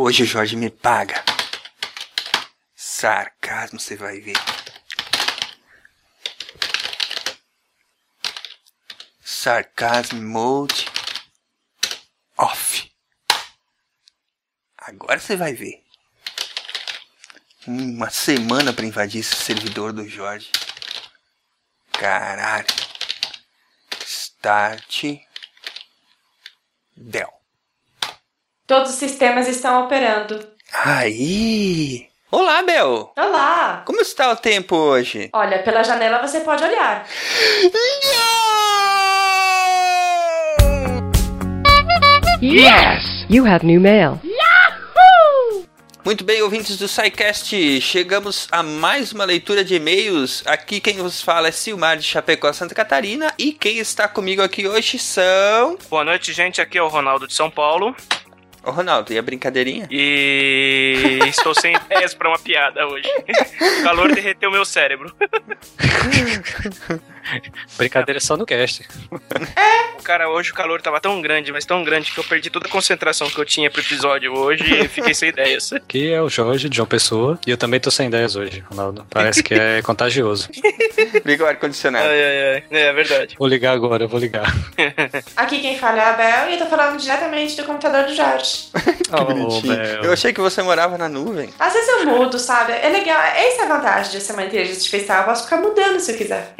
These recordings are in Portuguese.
Hoje o Jorge me paga. Sarcasmo, você vai ver. Sarcasmo mode off. Agora você vai ver. Uma semana pra invadir esse servidor do Jorge. Caralho. Start. Del. Todos os sistemas estão operando. Aí! Olá, Bel! Olá! Como está o tempo hoje? Olha, pela janela você pode olhar. Yes! You have new mail. Muito bem, ouvintes do SciCast, chegamos a mais uma leitura de e-mails. Aqui quem vos fala é Silmar de Chapecó, Santa Catarina. E quem está comigo aqui hoje são. Boa noite, gente. Aqui é o Ronaldo de São Paulo. Ô Ronaldo, e a brincadeirinha? E estou sem ideias pra uma piada hoje. O calor derreteu meu cérebro. Brincadeira só no cast. Cara, hoje o calor tava tão grande, mas tão grande que eu perdi toda a concentração que eu tinha pro episódio hoje e fiquei sem ideias. Aqui é o Jorge, de João Pessoa. E eu também tô sem ideias hoje, Ronaldo. Parece que é contagioso. Liga o ar-condicionado. Ai, ai, ai. É, é verdade. Vou ligar agora, vou ligar. Aqui quem fala é a Bel e eu tô falando diretamente do computador do Jorge. Oh, Bonitinho. Bel. Eu achei que você morava na nuvem. Às vezes eu mudo, sabe? É legal. Essa é a vantagem de ser uma inteligência artificial. Eu posso ficar mudando se eu quiser.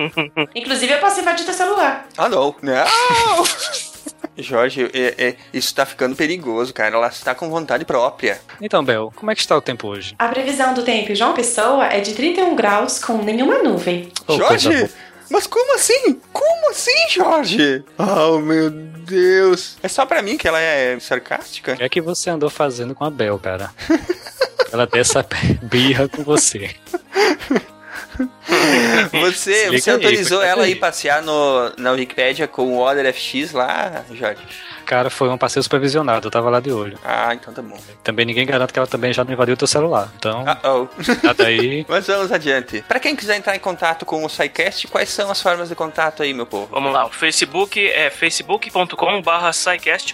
Inclusive, eu posso invadir teu celular. Ah, não. Não! Jorge, é- é- isso tá ficando perigoso, cara. Ela está com vontade própria. Então, Bel, como é que está o tempo hoje? A previsão do tempo em João Pessoa é de 31 graus com nenhuma nuvem. Oh, Jorge! Mas como assim? Como assim, Jorge? Oh, meu Deus. É só pra mim que ela é sarcástica? O que é que você andou fazendo com a Bel, cara? Ela tem essa birra com você. Você, você aí, autorizou explica ela a aí. ir passear no, na Wikipédia com o Order FX lá, Jorge? Cara, foi um passeio supervisionado, eu tava lá de olho. Ah, então tá bom. Também ninguém garante que ela também já não invadiu o teu celular. Então, Ah, oh. nada aí. Mas vamos adiante. Pra quem quiser entrar em contato com o SciCast, quais são as formas de contato aí, meu povo? Vamos lá, o Facebook é facebook.com barra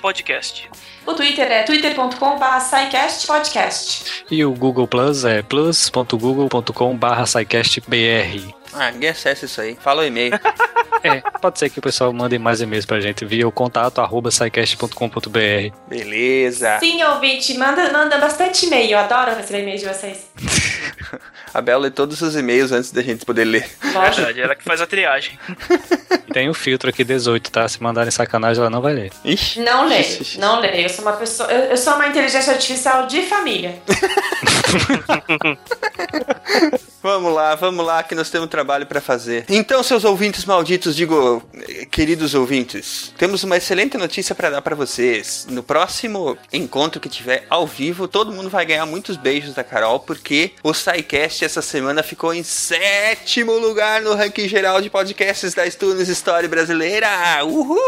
podcast. O Twitter é twitter.com.br podcast. E o Google Plus é plus.google.com barra SciCastBR. Ah, ninguém acessa isso aí. Fala o e-mail. É, pode ser que o pessoal mande mais e-mails pra gente via o contato arroba. Beleza. Sim, ouvinte, manda, manda bastante e-mail. Eu adoro receber e-mail de vocês. A Bel lê todos os e-mails antes da gente poder ler. Lógico. Verdade, ela que faz a triagem. Tem o filtro aqui 18, tá? Se mandarem sacanagem, ela não vai ler. Ixi. Não leio, Ixi. não leio. Eu sou uma pessoa. Eu, eu sou uma inteligência artificial de família. Vamos lá, vamos lá, que nós temos trabalho pra fazer. Então, seus ouvintes malditos, digo, queridos ouvintes, temos uma excelente notícia pra dar pra vocês. No próximo encontro que tiver ao vivo, todo mundo vai ganhar muitos beijos da Carol, porque o SciCast essa semana ficou em sétimo lugar no ranking geral de podcasts da Stunes Story Brasileira. Uhul!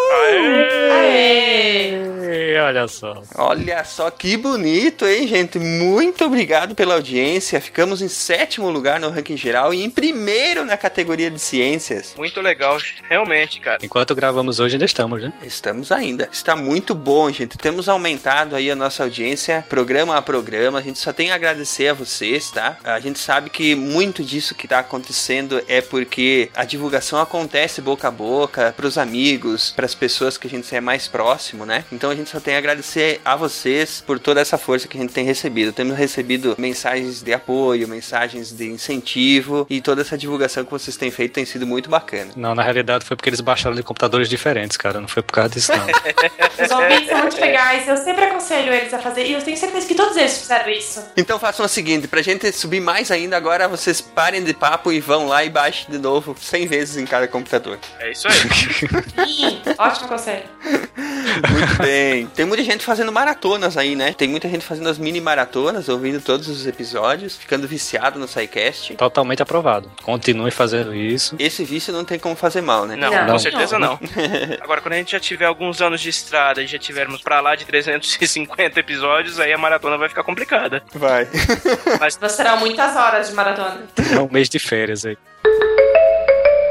Aê! E olha só. Olha só que bonito, hein, gente? Muito obrigado pela audiência. Ficamos em sétimo lugar no ranking geral e em primeiro na categoria de ciências. Muito legal, realmente, cara. Enquanto gravamos hoje, ainda estamos, né? Estamos ainda. Está muito bom, gente. Temos aumentado aí a nossa audiência, programa a programa. A gente só tem a agradecer a vocês, tá? A gente sabe que muito disso que tá acontecendo é porque a divulgação acontece boca a boca, pros amigos, pras pessoas que a gente é mais próximo, né? Então a gente só tem a agradecer a vocês por toda essa força que a gente tem recebido. Temos recebido mensagens de apoio, mensagens de incentivo e toda essa divulgação que vocês têm feito tem sido muito bacana. Não, na realidade foi porque eles baixaram de computadores diferentes, cara. Não foi por causa disso, não. Os ouvintes são muito legais. Eu sempre aconselho eles a fazer. E eu tenho certeza que todos eles fizeram isso. Então façam o seguinte, pra gente subir mais ainda, agora vocês parem de papo e vão lá e baixem de novo 100 vezes em cada computador. É isso aí. Sim, ótimo conselho. Muito bem. Tem muita gente fazendo maratonas aí, né? Tem muita gente fazendo as mini maratonas, ouvindo todos os episódios, ficando viciado no SciCast. Totalmente aprovado. Continue fazendo isso. Esse vício não tem como fazer mal, né? Não, Não. com certeza não. Agora, quando a gente já tiver alguns anos de estrada e já tivermos pra lá de 350 episódios, aí a maratona vai ficar complicada. Vai. Mas Nós serão muitas horas de maratona. É um mês de férias aí.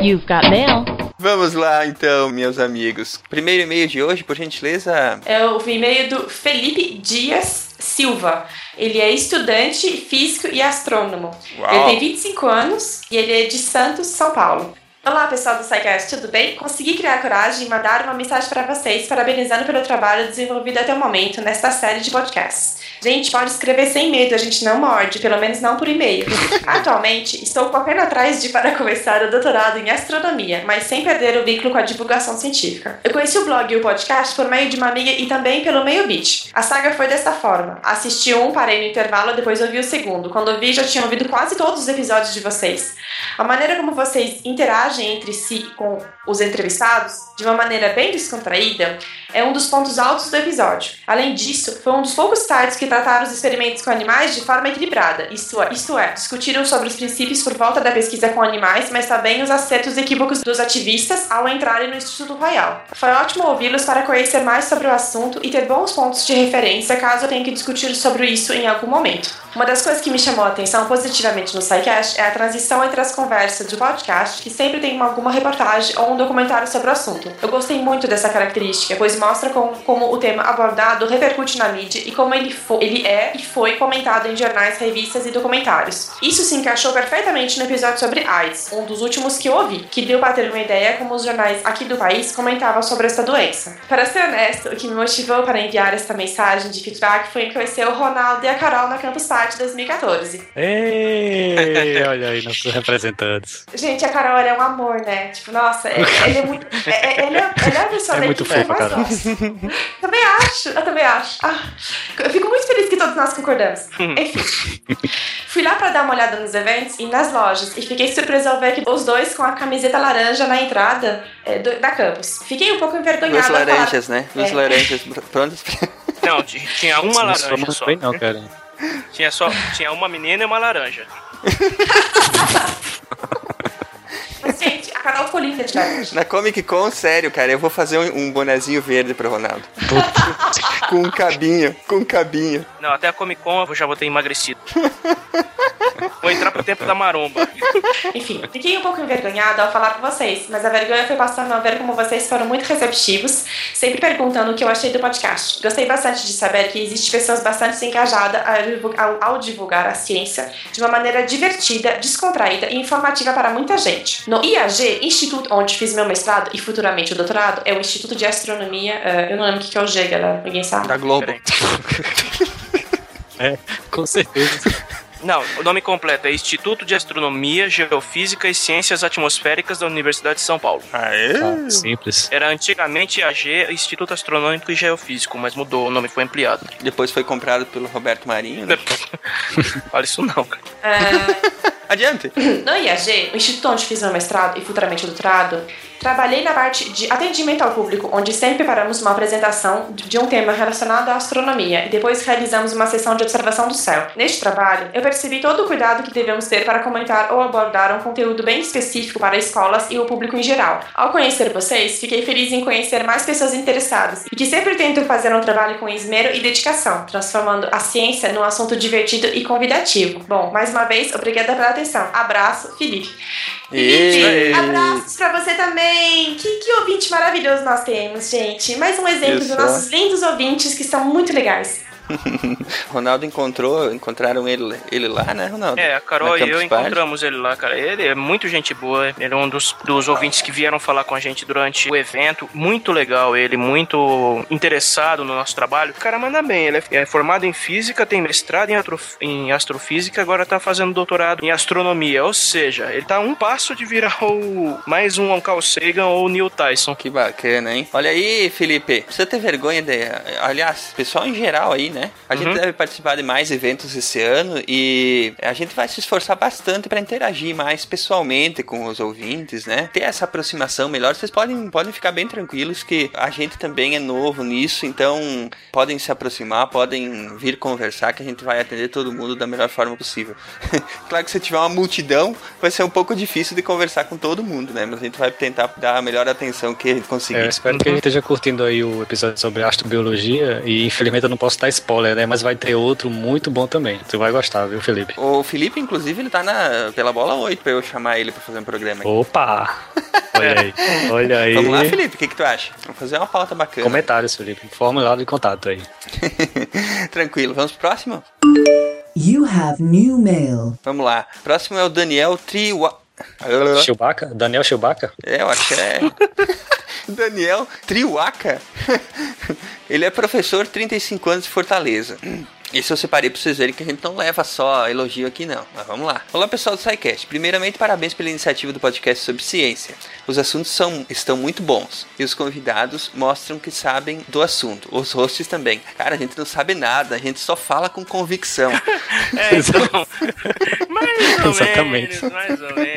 You've got mail. Vamos lá então, meus amigos. Primeiro e-mail de hoje, por gentileza. É o e-mail do Felipe Dias. Silva. Ele é estudante, físico e astrônomo. Uau. Ele tem 25 anos e ele é de Santos, São Paulo. Olá, pessoal do SciCast, tudo bem? Consegui criar coragem e mandar uma mensagem para vocês, parabenizando pelo trabalho desenvolvido até o momento nesta série de podcasts. Gente, pode escrever sem medo, a gente não morde, pelo menos não por e-mail. Atualmente, estou correndo atrás de para começar o doutorado em astronomia, mas sem perder o vínculo com a divulgação científica. Eu conheci o blog e o podcast por meio de uma amiga e também pelo meio beat. A saga foi desta forma: assisti um, parei no intervalo, depois ouvi o segundo. Quando ouvi, já tinha ouvido quase todos os episódios de vocês. A maneira como vocês interagem entre si com os entrevistados, de uma maneira bem descontraída, é um dos pontos altos do episódio. Além disso, foi um dos poucos sites que trataram os experimentos com animais de forma equilibrada, isto é, isto é, discutiram sobre os princípios por volta da pesquisa com animais, mas também os acertos equívocos dos ativistas ao entrarem no Instituto Royal. Foi ótimo ouvi-los para conhecer mais sobre o assunto e ter bons pontos de referência caso eu tenha que discutir sobre isso em algum momento. Uma das coisas que me chamou a atenção positivamente no SciCast é a transição entre as conversas do podcast, que sempre tem uma- alguma reportagem ou um documentário sobre o assunto. Eu gostei muito dessa característica, pois mostra como, como o tema abordado repercute na mídia e como ele, fo- ele é e foi comentado em jornais, revistas e documentários. Isso se encaixou perfeitamente no episódio sobre AIDS, um dos últimos que eu ouvi, que deu para ter uma ideia como os jornais aqui do país comentavam sobre essa doença. Para ser honesto, o que me motivou para enviar esta mensagem de feedback foi conhecer o Ronaldo e a Carol na Campus Party 2014. Ei, olha aí nossos representantes. Gente, a Carol ela é um amor, né? Tipo, nossa, ele, ele é muito. é- é- ele, é, ele é a pessoa É muito fofa, eu. Também acho, eu também acho. Ah, eu fico muito feliz que todos nós concordamos. Enfim, fui lá pra dar uma olhada nos eventos e nas lojas e fiquei surpresa ao ver que os dois com a camiseta laranja na entrada é, do- da campus. Fiquei um pouco envergonhada. Falar- laranjas, né? Duas É. laranjas. Não, tinha uma Não laranja somos só. bem não, cara. Tinha só tinha uma menina e uma laranja. Gente, a Carol ficou linda de laranja. Na Comic Con, sério, cara, eu vou fazer um, um bonezinho verde pro Ronaldo. com um cabinho, com um cabinho. Não, até a Comic Con eu já vou ter emagrecido. Vou entrar pro tempo da maromba. Enfim, fiquei um pouco envergonhada ao falar com vocês, mas a vergonha foi passando a ver como vocês foram muito receptivos, sempre perguntando o que eu achei do podcast. Gostei bastante de saber que existe pessoas bastante engajadas ao divulgar a ciência de uma maneira divertida, descontraída e informativa para muita gente. No IAG, instituto onde fiz meu mestrado e futuramente o doutorado, é o Instituto de Astronomia. eh, eu não lembro o que é o G, galera. Ninguém sabe. Da Globo. É, com certeza. Não, o nome completo é Instituto de Astronomia, Geofísica e Ciências Atmosféricas da Universidade de São Paulo. Aê! Tá, simples. Era antigamente AG, Instituto Astronômico e Geofísico, mas mudou, o nome foi ampliado. Depois foi comprado pelo Roberto Marinho, né? Fala isso não, cara. Eh, Adiante! No IAG, o instituto onde fiz meu mestrado e futuramente doutorado, trabalhei na parte de atendimento ao público, onde sempre preparamos uma apresentação de um tema relacionado à astronomia e depois realizamos uma sessão de observação do céu. Neste trabalho, eu percebi todo o cuidado que devemos ter para comentar ou abordar um conteúdo bem específico para escolas e o público em geral. Ao conhecer vocês, fiquei feliz em conhecer mais pessoas interessadas e que sempre tento fazer um trabalho com esmero e dedicação, transformando a ciência num assunto divertido e convidativo. Bom, mais uma vez, obrigada pela atenção. Abraço, Felipe. Ê! abraços pra você também. Que, que ouvinte maravilhoso nós temos, gente. Mais um exemplo Isso. dos nossos lindos ouvintes que são muito legais. Ronaldo encontrou, encontraram ele, ele lá, né, Ronaldo? É, a Carol e eu Party. encontramos ele lá, cara. Ele é muito gente boa. Ele é um dos, dos ouvintes que vieram falar com a gente durante o evento. Muito legal ele, muito interessado no nosso trabalho. O cara manda bem. Ele é, é formado em física, tem mestrado em, atro- em astrofísica, agora tá fazendo doutorado em astronomia. Ou seja, ele tá a um passo de virar o mais um Carl Sagan ou Neil Tyson. Que bacana, hein? Olha aí, Felipe, precisa ter vergonha de. Aliás, pessoal em geral aí, né? A gente Uhum. deve participar de mais eventos esse ano e a gente vai se esforçar bastante para interagir mais pessoalmente com os ouvintes, né? Ter essa aproximação melhor. Vocês podem, podem ficar bem tranquilos que a gente também é novo nisso, então podem se aproximar, podem vir conversar que a gente vai atender todo mundo da melhor forma possível. claro que se tiver uma multidão, vai ser um pouco difícil de conversar com todo mundo, né? Mas a gente vai tentar dar a melhor atenção que a gente conseguir. É, espero que a gente esteja curtindo aí o episódio sobre astrobiologia e infelizmente eu não posso dar spoiler, né? Mas vai ter outro muito bom também. Tu vai gostar, viu, Felipe? O Felipe, inclusive, ele tá na, pela bola 8 pra eu chamar ele pra fazer um programa aqui. Opa! Olha aí. Olha aí. Vamos lá, Felipe, o que, que tu acha? Vamos fazer uma pauta bacana. Comentários, Felipe. Formulário de contato aí. Tranquilo, vamos pro próximo? You have new mail. Vamos lá. Próximo é o Daniel Triwa... Chewbacca? Daniel Chewbacca? É, eu acho que é. Daniel Triwaka. Ele é professor, 35 anos de Fortaleza. Isso eu separei pra vocês verem que a gente não leva só elogio aqui, não. Mas vamos lá. Olá, pessoal do SciCast. Primeiramente, parabéns pela iniciativa do podcast sobre ciência. Os assuntos são, estão muito bons. E os convidados mostram que sabem do assunto. Os hosts também. Cara, a gente não sabe nada. A gente só fala com convicção. É, então. mais ou Exatamente. menos, mais ou menos.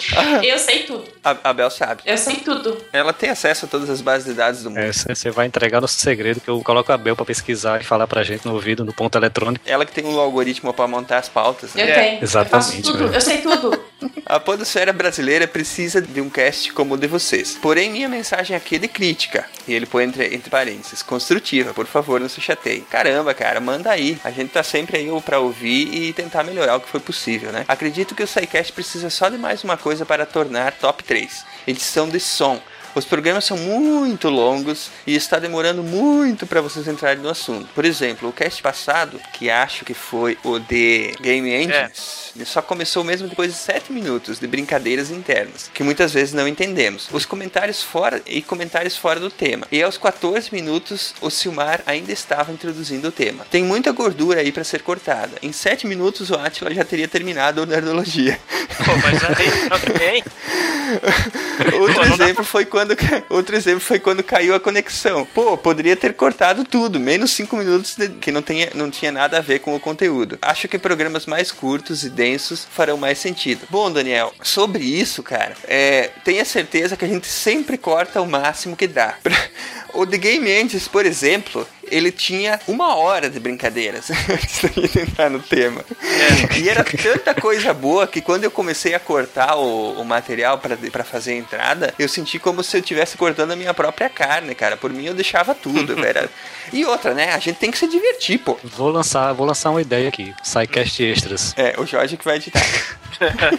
Eu sei tudo. A, a Bel sabe. Eu sei tudo. Ela tem acesso a todas as bases de dados do mundo. É, Você vai entregar nosso segredo que eu coloco a Bel pra pesquisar e falar pra gente no ouvido, no ponto eletrônico. Ela que tem um algoritmo pra montar as pautas. né? Eu É, tenho. exatamente, Eu faço tudo. Eu sei tudo. A podosfera brasileira precisa de um cast como o de vocês. Porém, minha mensagem aqui é de crítica. E ele põe entre, entre parênteses, construtiva, por favor, não se chateie. Caramba, cara, manda aí. A gente tá sempre aí pra ouvir e tentar melhorar o que foi possível, né? Acredito que o SciCast precisa só de mais uma coisa para tornar top 3. Edição de som. Os programas são muito longos e está demorando muito para vocês entrarem no assunto. Por exemplo, o cast passado, que acho que foi o de Game Engines, ele só começou mesmo depois de 7 minutos de brincadeiras internas, que muitas vezes não entendemos. Os comentários fora e comentários fora do tema. E aos 14 minutos, o Silmar ainda estava introduzindo o tema. Tem muita gordura aí para ser cortada. Em 7 minutos, o Atila já teria terminado a nerdologia. Pô, mas aí também. Outro exemplo foi quando outro exemplo foi quando caiu a conexão. Pô, poderia ter cortado tudo, menos 5 minutos de- que não, tenha, não tinha nada a ver com o conteúdo. Acho que programas mais curtos e densos farão mais sentido. Bom, Daniel, sobre isso, cara, é, tenha certeza que a gente sempre corta o máximo que dá. O The Game Engines, por exemplo, ele tinha uma hora de brincadeiras antes da gente entrar no tema. E era tanta coisa boa que quando eu comecei a cortar o, o material pra pra fazer a entrada, eu senti como se eu estivesse cortando a minha própria carne, cara. Por mim eu deixava tudo, era... E outra, né? A gente tem que se divertir, pô. Vou lançar, vou lançar uma ideia aqui. SciCast Extras. É, o Jorge que vai editar.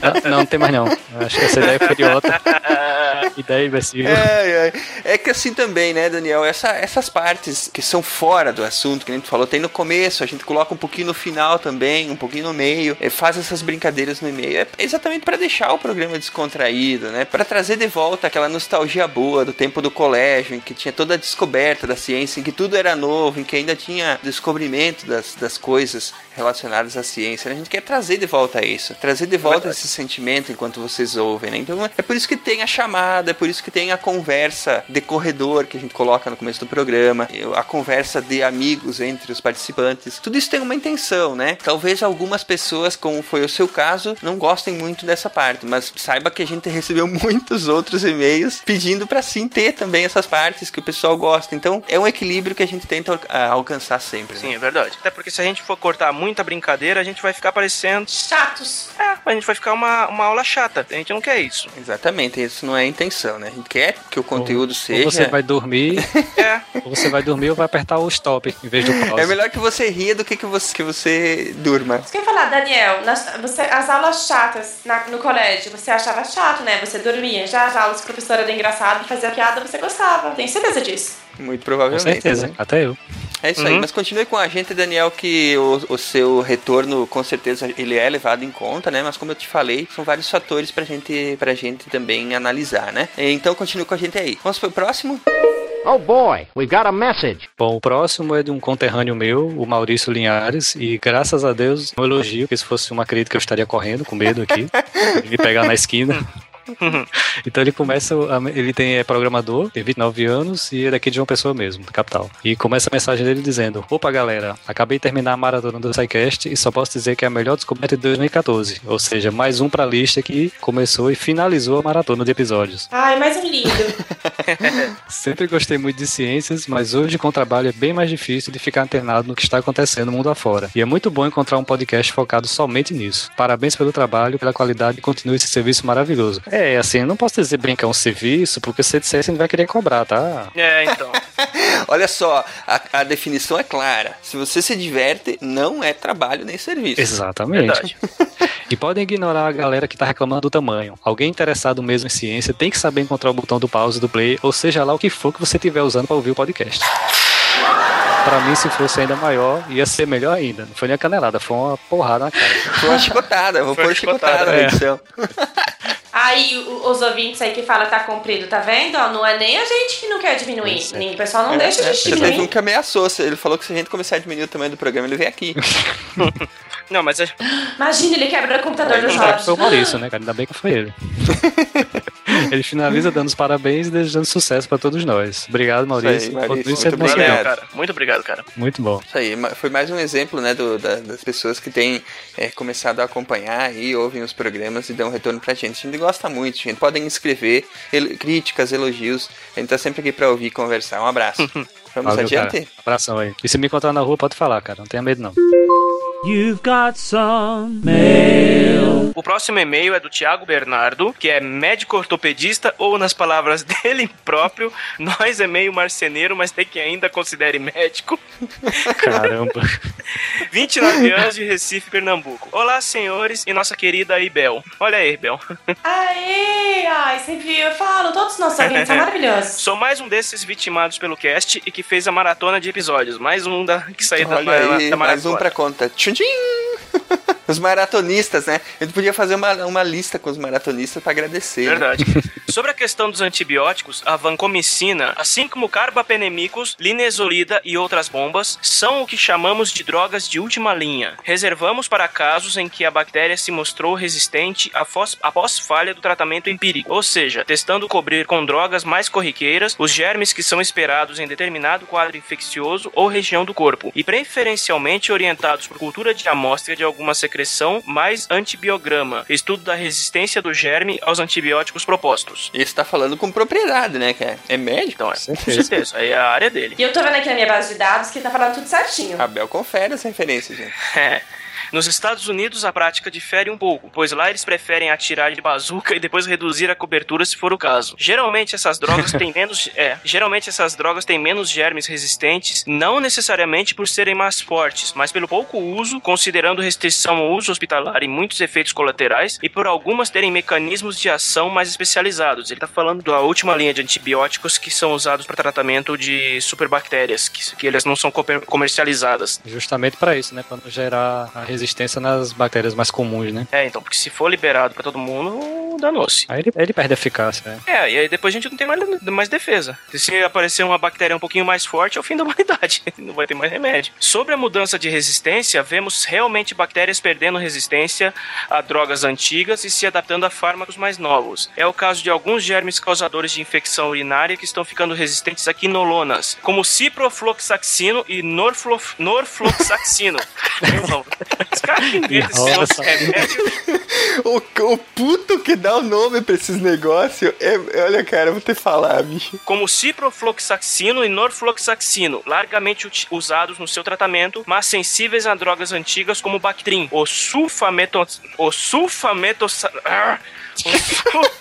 Ah, não, não tem mais não. Acho que essa ideia foi idiota. ideia imbecil. É, é. é que assim também, né, Daniel? Essa, essas partes que são fora do assunto, que a gente falou, tem no começo, a gente coloca um pouquinho no final também, um pouquinho no meio, faz essas brincadeiras no meio. É exatamente para deixar o programa descontraído, né? Para trazer de volta aquela nostalgia boa do tempo do colégio, em que tinha toda a descoberta da ciência, em que tudo era novo, em que ainda tinha descobrimento das, das coisas relacionadas à ciência. A gente quer trazer de volta isso, trazer de volta esse sentimento enquanto vocês ouvem, né? Então é por isso que tem a chamada, é por isso que tem a conversa de corredor que a gente coloca no começo do programa, a conversa de amigos entre os participantes. Tudo isso tem uma intenção, né? Talvez algumas pessoas, como foi o seu caso, não gostem muito dessa parte, mas saiba que a gente recebeu muitos outros e-mails pedindo para sim ter também essas partes que o pessoal gosta. Então é um equilíbrio que a gente tenta alcançar sempre. né? Sim, é verdade. Até porque se a gente for cortar muita brincadeira, a gente vai ficar parecendo. Chatos. É, a gente vai ficar uma, uma aula chata. A gente não quer isso. Exatamente, isso não é a intenção, né? A gente quer que o conteúdo Ou seja. você vai dormir, É. ou você vai dormir ou vai apertar o stop em vez do pause. É melhor que você ria do que que você, que você durma. Isso que eu ia falar, Daniel, nas- você, as aulas chatas na- no colégio, você achava chato, né? Você dormia. Já as aulas que o professor era engraçado e fazia piada, você gostava. Tenho certeza disso. Muito Com provavelmente. certeza, né? até eu. É isso aí, Uhum. mas continue com a gente, Daniel, que o, o seu retorno, com certeza, ele é levado em conta, né? Mas como eu te falei, são vários fatores pra gente, pra gente também analisar, né? Então continue com a gente aí. Vamos pro próximo? Oh boy, we've got a message. Bom, o próximo é de um conterrâneo meu, o Maurício Linhares, e graças a Deus, um elogio, porque se fosse uma crítica eu estaria correndo com medo aqui, de me pegar na esquina. então ele começa, ele tem é programador, tem 29 anos e é daqui de João Pessoa mesmo, da capital. E começa a mensagem dele dizendo: Opa galera, acabei de terminar a maratona do SciCast e só posso dizer que é a melhor descoberta de 2014. Ou seja, mais um pra lista que começou e finalizou a maratona de episódios. Ai, mais um lindo. Sempre gostei muito de ciências, mas hoje com o trabalho é bem mais difícil de ficar antenado no que está acontecendo no mundo afora. E é muito bom encontrar um podcast focado somente nisso. Parabéns pelo trabalho, pela qualidade e continue esse serviço maravilhoso. É, assim, eu não posso dizer bem que é um serviço, porque se você disser, você não vai querer cobrar, tá? É, então. Olha só, a, a definição é clara. Se você se diverte, não é trabalho nem serviço. Exatamente. E podem ignorar a galera que tá reclamando do tamanho. Alguém interessado mesmo em ciência tem que saber encontrar o botão do pause do play, ou seja lá o que for que você estiver usando para ouvir o podcast. Pra mim, se fosse ainda maior, ia ser melhor ainda. Não foi nem a canelada, foi uma porrada na cara. Foi uma chicotada, vou pôr chicotada na é. edição. Aí os ouvintes aí que falam tá comprido, tá vendo? Não é nem a gente que não quer diminuir. Isso, é. Nem- O pessoal não É, deixa a é. gente diminuir. que ameaçou. Ele falou que se a gente começar a diminuir o tamanho do programa, ele vem aqui. Não, mas é- Imagina, ele quebra o computador do que foi o Jorge. Maurício, né, cara? Ainda bem que foi ele. ele finaliza dando os parabéns e desejando sucesso pra todos nós. Obrigado, Maurício. Maurício. Continue Muito obrigado. cara. Muito obrigado, cara. Muito bom. Isso aí, foi mais um exemplo, né, do- da- das pessoas que têm é, começado a acompanhar e ouvem os programas e dão retorno pra gente. A gente gosta muito, gente. Podem escrever el- críticas, elogios. A gente tá sempre aqui pra ouvir e conversar. Um abraço. Vamos Valeu, cara. adiante? Abração aí. E se me encontrar na rua, pode falar, cara. Não tenha medo, não. You've got some mail. O próximo e-mail é do Thiago Bernardo, que é médico ortopedista, ou nas palavras dele próprio, nós é meio marceneiro, mas tem que ainda considere médico. Caramba. 29 anos de Recife, Pernambuco. Olá, senhores e nossa querida Ibel. Olha aí, Ibel. Aê! Ai, viu? Eu falo, todos os nossos ouvintes são maravilhosos. Sou mais um desses vitimados pelo cast e que fez a maratona de episódios. Mais um da, que saiu da, Olha da, aí, da mais um maratona. pra conta. Tchum, tchim! Os maratonistas, né? Gente podia fazer uma, uma lista com os maratonistas pra agradecer. né? Verdade. Sobre a questão dos antibióticos, a vancomicina, assim como carbapenemicos, linezolida e outras bombas, são o que chamamos de drogas de última linha. Reservamos para casos em que a bactéria se mostrou resistente após, após falha do tratamento empírico, ou seja, testando cobrir com drogas mais corriqueiras os germes que são esperados em determinado quadro infeccioso ou região do corpo, e preferencialmente orientados por cultura de amostra de alguma secreção mais antibiograma, estudo da resistência do germe aos antibióticos propostos. Esse tá falando com propriedade, né, cara? É médico? Então, é, com certeza. certeza, aí é a área dele. E eu tô vendo aqui na minha base de dados que tá falando tudo certinho. Abel confere as referências, gente. É. Nos Estados Unidos a prática difere um pouco, pois lá eles preferem atirar de bazuca e depois reduzir a cobertura se for o caso. Geralmente essas drogas têm menos, é, geralmente essas drogas têm menos germes resistentes, não necessariamente por serem mais fortes, mas pelo pouco uso, considerando restrição ao uso hospitalar e muitos efeitos colaterais, e por algumas terem mecanismos de ação mais especializados. Ele tá falando da última linha de antibióticos que são usados para tratamento de superbactérias, que, que elas não são comer- comercializadas. Justamente pra isso, né? Pra não gerar a resistência nas bactérias mais comuns, né? É, então, porque se for liberado pra todo mundo, danou-se. Aí ele, ele perde a eficácia, né? É, e aí depois a gente não tem mais, mais defesa. Se aparecer uma bactéria um pouquinho mais forte, é o fim da humanidade. Não vai ter mais remédio. Sobre a mudança de resistência, vemos realmente bactérias perdendo resistência a drogas antigas e se adaptando a fármacos mais novos. É o caso de alguns germes causadores de infecção urinária que estão ficando resistentes a quinolonas, como ciprofloxacino e norflo- norfloxacino. Os caras O, o puto que dá o nome pra esses negócios é. Olha, cara, eu vou ter que falar, bicho. como ciprofloxacino e norfloxacino, largamente usados no seu tratamento, mas sensíveis a drogas antigas como Bactrim, o sulfameto... o sulfameto... ah, o sul-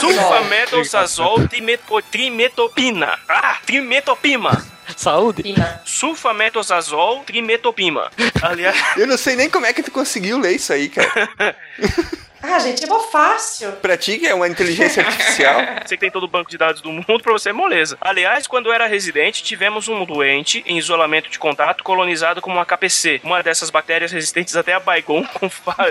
sulfametosazol trimeto- trimetopina. Ah, trimetopima. Saúde! Sulfametosazol trimetopima. Aliás, Eu não sei nem como é que tu conseguiu ler isso aí, cara. Ah, gente, é mó fácil. Pra ti que é uma inteligência artificial. Você que tem todo o banco de dados do mundo, pra você é moleza. Aliás, quando eu era residente, tivemos um doente em isolamento de contato colonizado com uma KPC, uma dessas bactérias resistentes até a Baigon com, fa-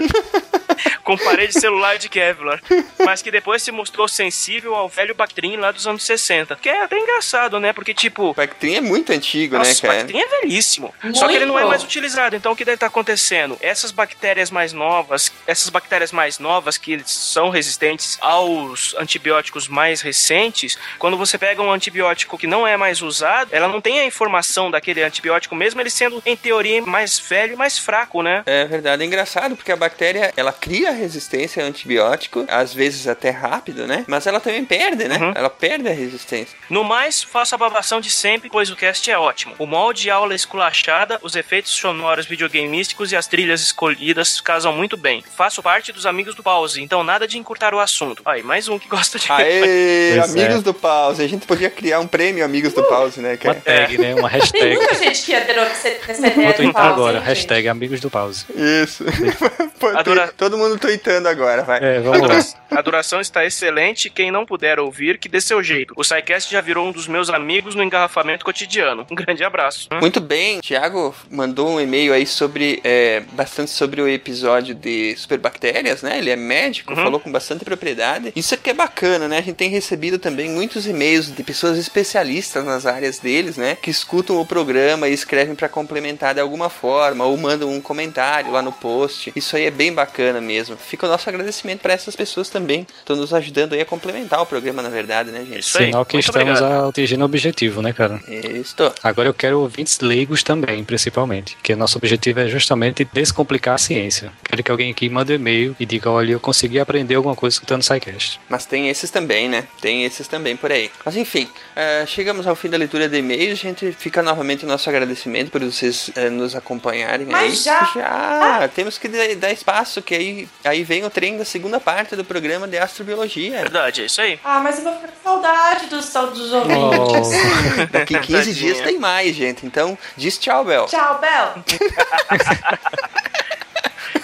com parede celular de Kevlar, mas que depois se mostrou sensível ao velho Bactrim lá dos anos 60. Que é até engraçado, né? Porque, tipo, O Bactrim é muito antigo, né, nossa, o cara? Bactrim é velhíssimo. Só que ele não é Muito. mais utilizado. Então o que deve estar acontecendo? Essas bactérias mais novas, essas bactérias mais novas que são resistentes aos antibióticos mais recentes, quando você pega um antibiótico que não é mais usado, ela não tem a informação daquele antibiótico, mesmo ele sendo, em teoria, mais velho e mais fraco, né? É verdade, é engraçado porque a bactéria ela cria resistência ao antibiótico, às vezes até rápido, né? Mas ela também perde, né? Uhum. Ela perde a resistência. No mais, faça a babação de sempre, pois o cast é ótimo. O molde de aula esculachada, os efeitos sonoros videogameísticos e as trilhas escolhidas casam muito bem. Faço parte dos amigos do Pause, então nada de encurtar o assunto. Aí, mais um que gosta de. Aê, Pois amigos é. do pause. A gente podia criar um prêmio Amigos do Pause, né? Uma tag, né? Uma Tem hashtag. muita gente que adorou essa ideia Vou twittar agora, hein, hashtag amigos do pause. Isso. Pô, Adora- Todo mundo tweetando agora, vai. É, A, vamos lá. dura- a duração está excelente. Quem não puder ouvir, que dê seu jeito. O SciCast já virou um dos meus amigos no engarrafamento cotidiano. Um grande abraço. Muito bem, Thiago mandou um e-mail aí sobre é, bastante sobre o episódio de superbactérias, né? Ele é médico, Uhum. falou com bastante propriedade. Isso aqui é bacana, né? A gente tem recebido também muitos e-mails de pessoas especialistas nas áreas deles, né? Que escutam o programa e escrevem para complementar de alguma forma ou mandam um comentário lá no post. Isso aí é bem bacana mesmo. Fica o nosso agradecimento para essas pessoas também. Estão nos ajudando aí a complementar o programa, na verdade, né, gente? Isso aí. Sinal que Muito estamos obrigado. atingindo o objetivo, né, cara? Isso. Agora eu quero ouvintes leigos também, principalmente. Que nosso objetivo é justamente descomplicar a ciência. Quero que alguém aqui mande um e-mail e diga, olha, eu consegui aprender alguma coisa escutando o SciCast. Mas tem esses também, né? Tem esses também por aí. Mas enfim, eh, chegamos ao fim da leitura de e-mails. A gente fica novamente o nosso agradecimento por vocês eh, nos acompanharem Mas aí. já? Já! Temos que dar- espaço, que aí, aí vem o trem da segunda parte do programa de astrobiologia. Verdade, é isso aí. Ah, mas eu vou ficar com saudade dos, dos ouvintes. Oh, Daqui 15 Tadinha. dias tem mais, gente. Então, diz tchau, Bel. Tchau, Bel.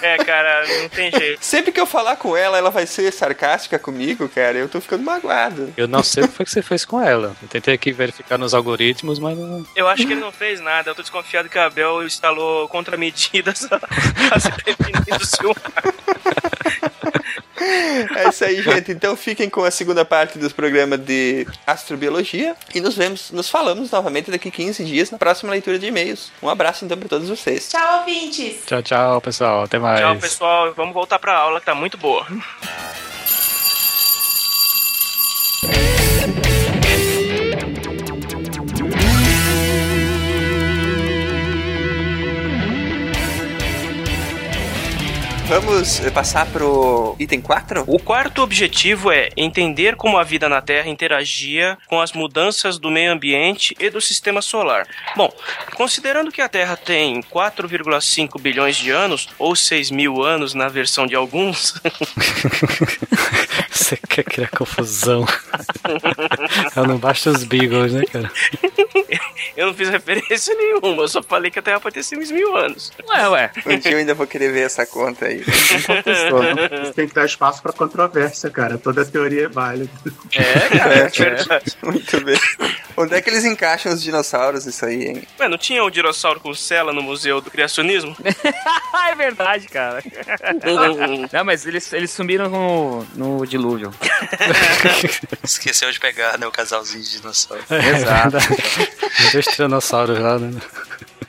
É, cara, não tem jeito. Sempre que eu falar com ela, ela vai ser sarcástica comigo, cara. Eu tô ficando magoado. eu não sei o que foi que você fez com ela. Eu tentei aqui verificar nos algoritmos, mas não. Eu acho que ele não fez nada. Eu tô desconfiado que a Abel instalou contramedidas pra se prevenir do seu. É isso aí, gente. Então fiquem com a segunda parte dos programas de astrobiologia e nos vemos, nos falamos novamente daqui 15 dias na próxima leitura de e-mails. Um abraço então para todos vocês. Tchau, ouvintes. Tchau, tchau, pessoal. Até mais. Tchau, pessoal. Vamos voltar pra aula que tá muito boa. Vamos passar pro item 4? O quarto objetivo é entender como a vida na Terra interagia com as mudanças do meio ambiente e do sistema solar. Bom, considerando que a Terra tem 4,5 bilhões de anos, ou 6 mil anos na versão de alguns, Você quer criar confusão. Ela não basta os Beagles, né, cara? eu não fiz referência nenhuma, eu só falei que a Terra pode ter 6 mil anos. Ué, ué. Um dia eu ainda vou querer ver essa conta aí. Né? Você tem que dar espaço pra controvérsia, cara. Toda teoria é válida. É, cara, É, é verdade. Muito bem. Onde é que eles encaixam os dinossauros isso aí, hein? Ué, não tinha o dinossauro com cela no Museu do Criacionismo? É verdade, cara. Não, mas eles, eles sumiram no, no dilúvio. Esqueceu de pegar, né, o casalzinho de dinossauro. Exato. Dois tiranossauros lá, né?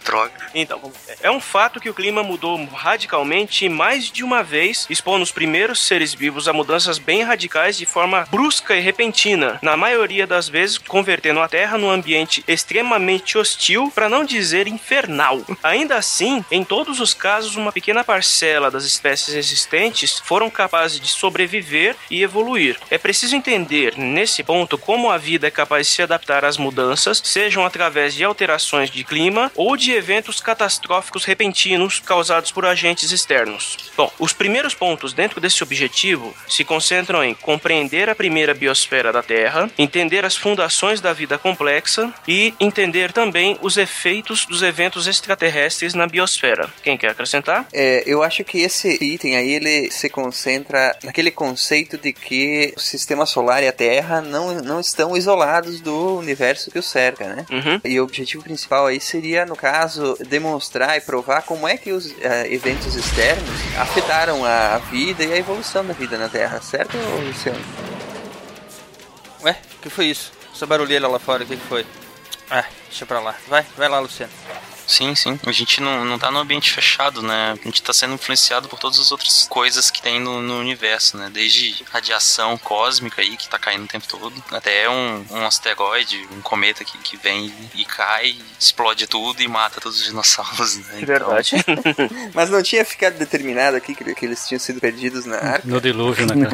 Droga. Então, é um fato que o clima mudou radicalmente mais de uma vez, expondo os primeiros seres vivos a mudanças bem radicais de forma brusca e repentina, na maioria das vezes convertendo a Terra num ambiente extremamente hostil, para não dizer infernal. Ainda assim, em todos os casos, uma pequena parcela das espécies existentes foram capazes de sobreviver e evoluir. É preciso entender, nesse ponto, como a vida é capaz de se adaptar às mudanças, sejam através de alterações de clima ou de eventos catastróficos repentinos causados por agentes externos. Bom, os primeiros pontos dentro desse objetivo se concentram em compreender a primeira biosfera da Terra, entender as fundações da vida complexa e entender também os efeitos dos eventos extraterrestres na biosfera. Quem quer acrescentar? É, eu acho que esse item aí ele se concentra naquele conceito de que o sistema solar e a Terra não, não estão isolados do universo que o cerca, né? Uhum. E o objetivo principal aí seria, no caso, demonstrar e provar como é que os eh, eventos externos afetaram a vida e a evolução da vida na Terra, certo, Luciano? Ué, o que foi isso? Essa barulheira lá fora, o que foi? Ah, deixa pra lá. Vai, vai lá, Luciano. Sim, sim. A gente não, não tá no ambiente fechado, né? A gente tá sendo influenciado por todas as outras coisas que tem no, no universo, né? Desde radiação cósmica aí, que tá caindo o tempo todo, até um, um asteroide, um cometa que, que vem e cai, explode tudo e mata todos os dinossauros, né? Então, Verdade. Mas não tinha ficado determinado aqui que, que eles tinham sido perdidos na arca? No dilúvio, né?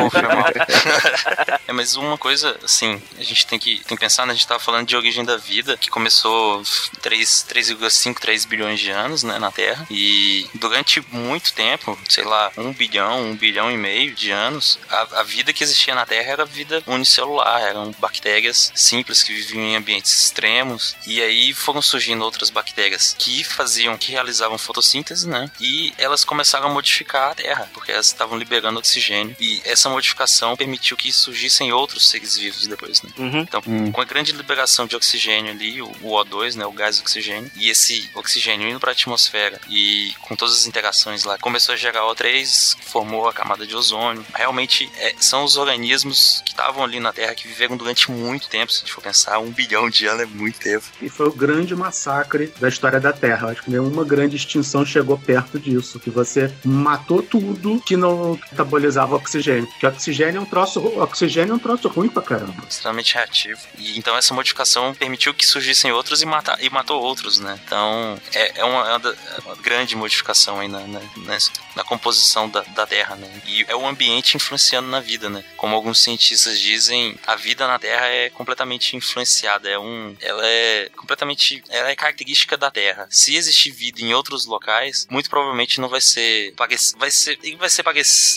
É, mas uma coisa, assim, a gente tem que, tem que pensar, né? A gente tava falando de origem da vida, que começou 3 3,5, 3 bilhões de anos, né, na Terra. E durante muito tempo, sei lá, 1 bilhão, 1 bilhão e meio de anos, a, a vida que existia na Terra era vida unicelular, eram bactérias simples que viviam em ambientes extremos. E aí foram surgindo outras bactérias que faziam, que realizavam fotossíntese, né? E elas começaram a modificar a Terra, porque elas estavam liberando oxigênio. E essa modificação permitiu que surgissem outros seres vivos depois, né? Uhum. Então, com a grande liberação de oxigênio ali, o, o O2, né, o gás oxigênio, e esse oxigênio indo para a atmosfera e com todas as interações lá, começou a gerar O3, formou a camada de ozônio. Realmente é, são os organismos que estavam ali na Terra que viveram durante muito tempo, se a gente for pensar, um bilhão de anos é muito tempo. E foi o grande massacre da história da Terra. Acho que nenhuma grande extinção chegou perto disso. Que você matou tudo que não metabolizava oxigênio. Porque oxigênio é um troço, oxigênio é um troço ruim pra caramba. extremamente reativo. E então essa modificação permitiu que surgissem outros e, matar, e matou outros, né? Então é, é uma, é uma da- é uma grande modificação aí na, na, nessa- na composição da, da Terra, né? E é o ambiente influenciando na vida, né? Como alguns cientistas dizem, a vida na Terra é completamente influenciada, é um, ela é completamente, ela é característica da Terra. Se existir vida em outros locais, muito provavelmente não vai ser, vai ser, vai ser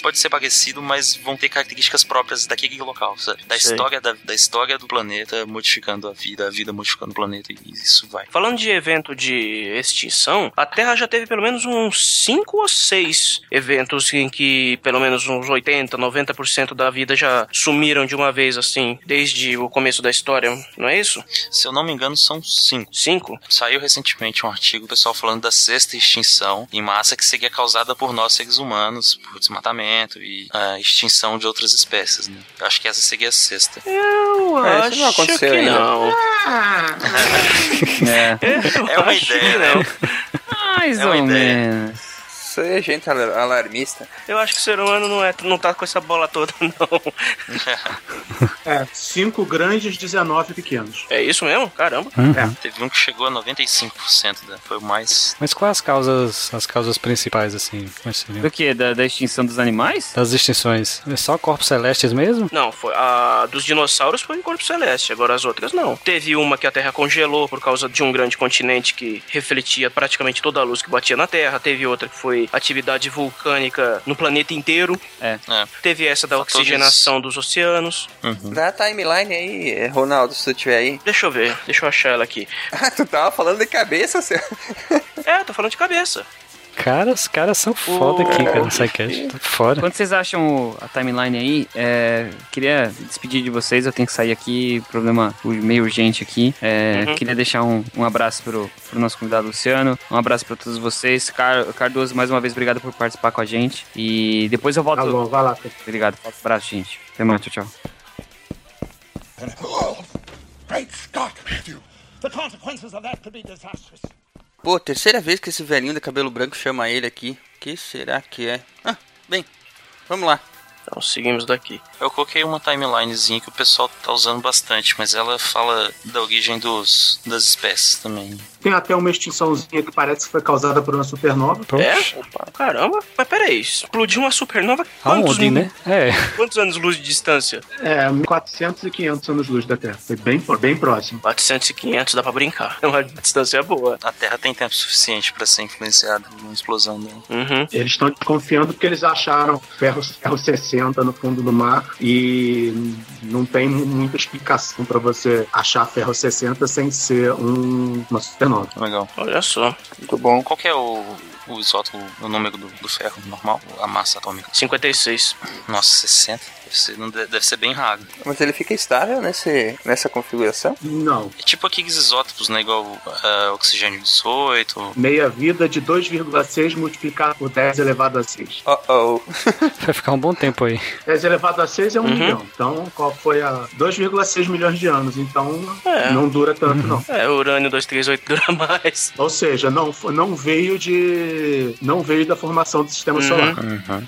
pode ser parecido, mas vão ter características próprias daquele local, sabe? Da Sei. história da, da história do planeta modificando a vida, a vida modificando o planeta e isso vai. Falando de evento de extinção, a Terra já teve pelo menos uns 5 ou 6 eventos em que pelo menos uns 80, 90% da vida já sumiram de uma vez assim, desde o começo da história, não é isso? Se eu não me engano, são cinco. Cinco? Saiu recentemente um artigo, pessoal falando da sexta extinção em massa que seria causada por nós seres humanos, por desmatamento e a extinção de outras espécies, né? Eu acho que essa seria a sexta. Eu É, acho não aconteceu que ainda. não. É, Eu É uma acho que ideia, não. Mais É ou menos. Isso aí é gente alar- alarmista. Eu acho que o ser humano não, é, não tá com essa bola toda, não. É, cinco grandes, 19 pequenos. É isso mesmo? Caramba. Teve um que chegou a 95%, né? Foi o mais. Mas quais as causas, as causas principais, assim? Do que? Da, da extinção dos animais? Das extinções? É só corpos celestes mesmo? Não, foi a dos dinossauros foi em corpo celeste, agora as outras não. Teve uma que a Terra congelou por causa de um grande continente que refletia praticamente toda a luz que batia na Terra. Teve outra que foi atividade vulcânica no planeta inteiro. É. É. Teve essa da Fatores- oxigenação dos oceanos. Uhum. Dá a timeline aí, Ronaldo, se tu tiver aí. Deixa eu ver, deixa eu achar ela aqui. Ah, tu tava falando de cabeça, seu. É, tô falando de cabeça. Cara, os caras são foda aqui, cara, no SciCast. Tá fora. Quando vocês acham o- a timeline aí, é, queria despedir de vocês, eu tenho que sair aqui, problema meio urgente aqui. É, Uhum. Queria deixar um, um abraço pro, pro nosso convidado Luciano, um abraço pra todos vocês. Car- Cardoso, mais uma vez, obrigado por participar com a gente. E depois eu volto. Tá bom, vai lá. Obrigado, um abraço, gente. Até mais, tchau, tchau. Great Scott, Matthew! The consequences of that could be disastrous. Pô, terceira vez que esse velhinho de cabelo branco chama ele aqui. Que será que é? Ah, bem, vamos lá. Então seguimos daqui. Eu coloquei uma timelinezinha que o pessoal tá usando bastante, mas ela fala da origem dos, das espécies também. Tem até uma extinçãozinha que parece que foi causada por uma supernova. É? Opa, caramba. Mas peraí, explodiu uma supernova quantos, Aonde, né? É. quantos anos luz de distância? É, 400 e 500 anos-luz da Terra. Foi bem, bem próximo. 400 e 500 dá pra brincar. É uma distância boa. A Terra tem tempo suficiente para ser influenciada por uma explosão dela. Uhum. Eles estão desconfiando porque eles acharam ferro, ferro 60 no fundo do mar e não tem muita explicação para você achar ferro 60 sem ser um, uma supernova. Legal. Olha só. Muito bom. Qual que é o, o isótopo, o número do, do ferro normal, a massa atômica? 56. Nossa, 60. Deve ser, deve bem raro. Mas ele fica estável nesse, nessa configuração? Não. É tipo aqueles isótopos, né? Igual ah, oxigênio 18. Meia vida de 2,6 multiplicado por 10 elevado a 6. Oh, oh. Vai ficar um bom tempo aí. 10 elevado a 6 é um Uhum. milhão. Então, qual foi a 2,6 milhões de anos. Então, É. não dura tanto, não. É, urânio 238 dura mais. Ou seja, não, não veio de. Não veio da formação do sistema Uhum. solar.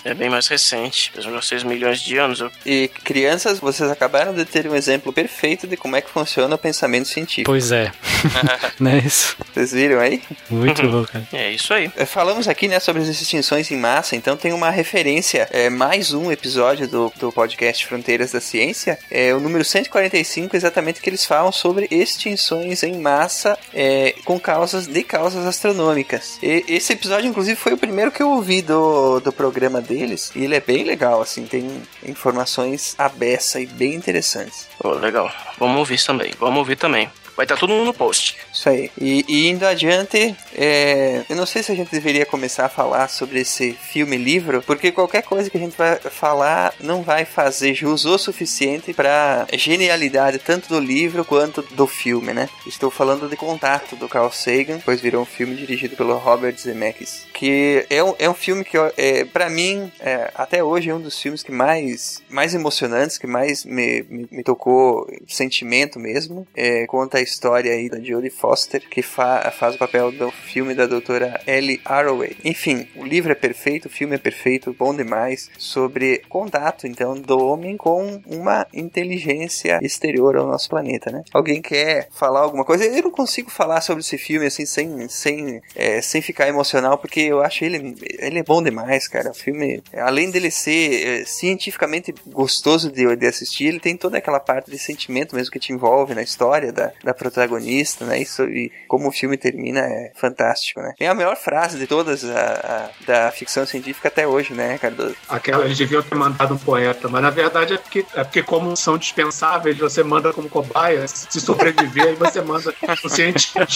É bem mais recente. Fez 6 milhões de anos. E crianças, vocês acabaram de ter um exemplo perfeito de como é que funciona o pensamento científico. Pois é. Não é isso? Vocês viram aí? Muito louco. cara. É isso aí. É, Falamos aqui, né, sobre as extinções em massa, então tem uma referência, é, mais um episódio do, do podcast Fronteiras da Ciência, é o número 145, exatamente que eles falam sobre extinções em massa é, com causas de causas astronômicas. E esse episódio, inclusive, foi o primeiro que eu ouvi do, do programa deles, e ele é bem legal, assim, tem informações à beça e bem interessantes. Pô, legal. Vamos ouvir também. Vamos ouvir também. Vai estar tudo no post. Isso aí. E, e indo adiante, é, eu não sei se a gente deveria começar a falar sobre esse filme-livro, porque qualquer coisa que a gente vai falar não vai fazer jus o suficiente para genialidade tanto do livro quanto do filme, né? Estou falando de Contato do Carl Sagan, depois virou um filme dirigido pelo Robert Zemeckis, que é um, é um filme que, é, para mim, é, até hoje é um dos filmes que mais, mais emocionantes, que mais me, me, me tocou sentimento mesmo. É, conta a história aí da Jodie Foster, que fa faz o papel do filme da doutora Ellie Arroway. Enfim, o livro é perfeito, o filme é perfeito, bom demais, sobre contato, então, do homem com uma inteligência exterior ao nosso planeta, né? Alguém quer falar alguma coisa? Eu não consigo falar sobre esse filme, assim, sem, sem, é, sem ficar emocional, porque eu acho ele, ele é bom demais, cara. O filme, além dele ser é, cientificamente gostoso de, de assistir, ele tem toda aquela parte de sentimento mesmo que te envolve na história da, da protagonista, né? Isso, e como o filme termina é fantástico, né? É a melhor frase de todas a, a- da ficção científica até hoje, né, Cardoso? Aquela, eles deviam ter mandado um poeta, mas na verdade é porque, é porque como são dispensáveis, você manda como cobaia, se sobreviver, aí você manda o cientista.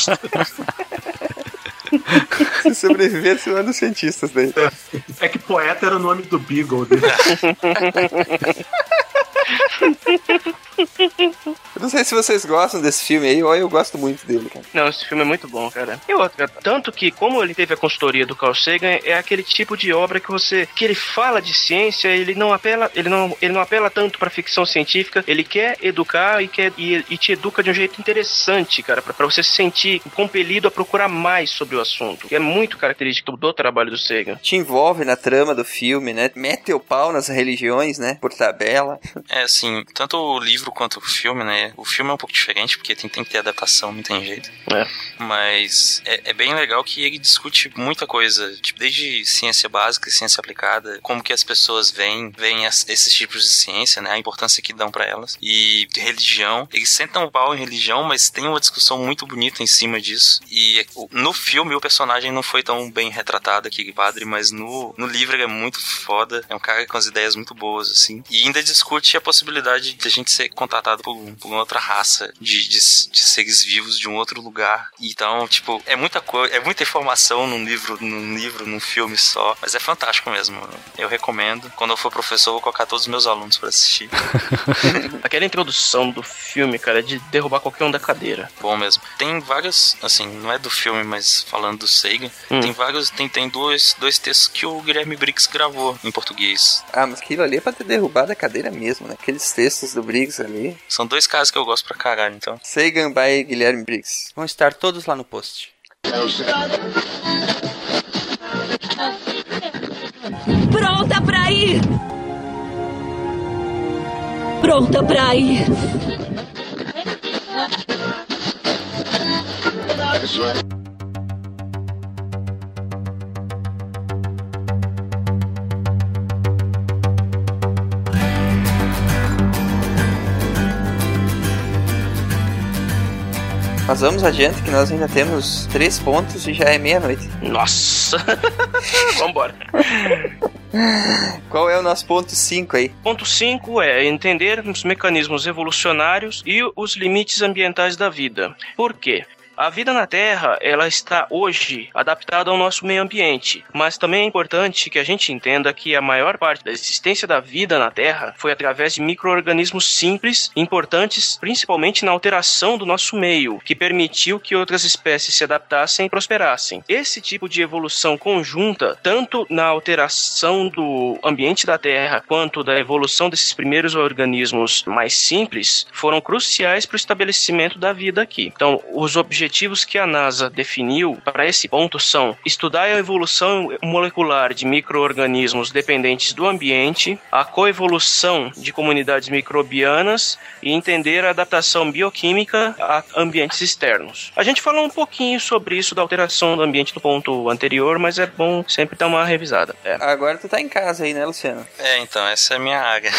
Se sobreviver, você manda os cientistas daí. É que poeta era o nome do Beagle. Né? Eu não sei se vocês gostam desse filme aí, ou eu gosto muito dele, cara. Não, esse filme é muito bom, cara. E outra, tanto que, como ele teve a consultoria do Carl Sagan, é aquele tipo de obra que você. que ele fala de ciência, ele não apela, ele não, ele não apela tanto pra ficção científica, ele quer educar e, quer, e, e te educa de um jeito interessante, cara, pra, pra você se sentir compelido a procurar mais sobre o assunto. Que é muito característico do trabalho do Sagan. Te envolve na trama do filme, né? Mete o pau nas religiões, né? Por tabela. É, assim, tanto o livro quanto o filme, né? O filme é um pouco diferente, porque tem, tem que ter adaptação, não tem jeito. É. Mas é, é bem legal que ele discute muita coisa, tipo, desde ciência básica, ciência aplicada, como que as pessoas veem, veem as- esses tipos de ciência, né? A importância que dão pra elas. E religião. Eles sentam o pau em religião, mas tem uma discussão muito bonita em cima disso. E no filme o personagem não foi tão bem retratado, aquele padre, mas no, no livro ele é muito foda. É um cara com as ideias muito boas, assim. E ainda discute a possibilidade de a gente ser contatado por, por uma outra raça de, de, de seres vivos de um outro lugar. Então, tipo, é muita coisa, é muita informação num livro, num livro, num filme só. Mas é fantástico mesmo. Eu recomendo. Quando eu for professor, eu vou colocar todos os meus alunos pra assistir. Aquela introdução do filme, cara, é de derrubar qualquer um da cadeira. Bom mesmo. Tem vários, assim, não é do filme, mas falando do Sagan, Hum. tem vários, tem, tem dois, dois textos que o Guilherme Briggs gravou em português. Ah, mas aquilo ali é pra ter derrubado a cadeira mesmo, né? Aqueles textos do Briggs ali. São dois caras que eu gosto pra caralho, então. Sagan by Guilherme Briggs. Vão estar todos lá no post. Pronta pra ir! Pronta pra ir! Mas vamos adiante que nós ainda temos três pontos e já é meia-noite. Nossa! Vambora. Qual é o nosso ponto 5 aí? Ponto 5 é entender os mecanismos evolucionários e os limites ambientais da vida. Por quê? A vida na Terra, ela está hoje adaptada ao nosso meio ambiente, mas também é importante que a gente entenda que a maior parte da existência da vida na Terra foi através de micro-organismos simples, importantes principalmente na alteração do nosso meio, que permitiu que outras espécies se adaptassem e prosperassem. Esse tipo de evolução conjunta, tanto na alteração do ambiente da Terra quanto da evolução desses primeiros organismos mais simples, foram cruciais para o estabelecimento da vida aqui. Então, os objetivos que a NASA definiu para esse ponto são estudar a evolução molecular de micro-organismos dependentes do ambiente, a coevolução de comunidades microbianas e entender a adaptação bioquímica a ambientes externos. A gente falou um pouquinho sobre isso da alteração do ambiente no ponto anterior, mas é bom sempre dar uma revisada. É. Agora tu tá em casa aí, né, Luciano? É, então, essa é a minha área.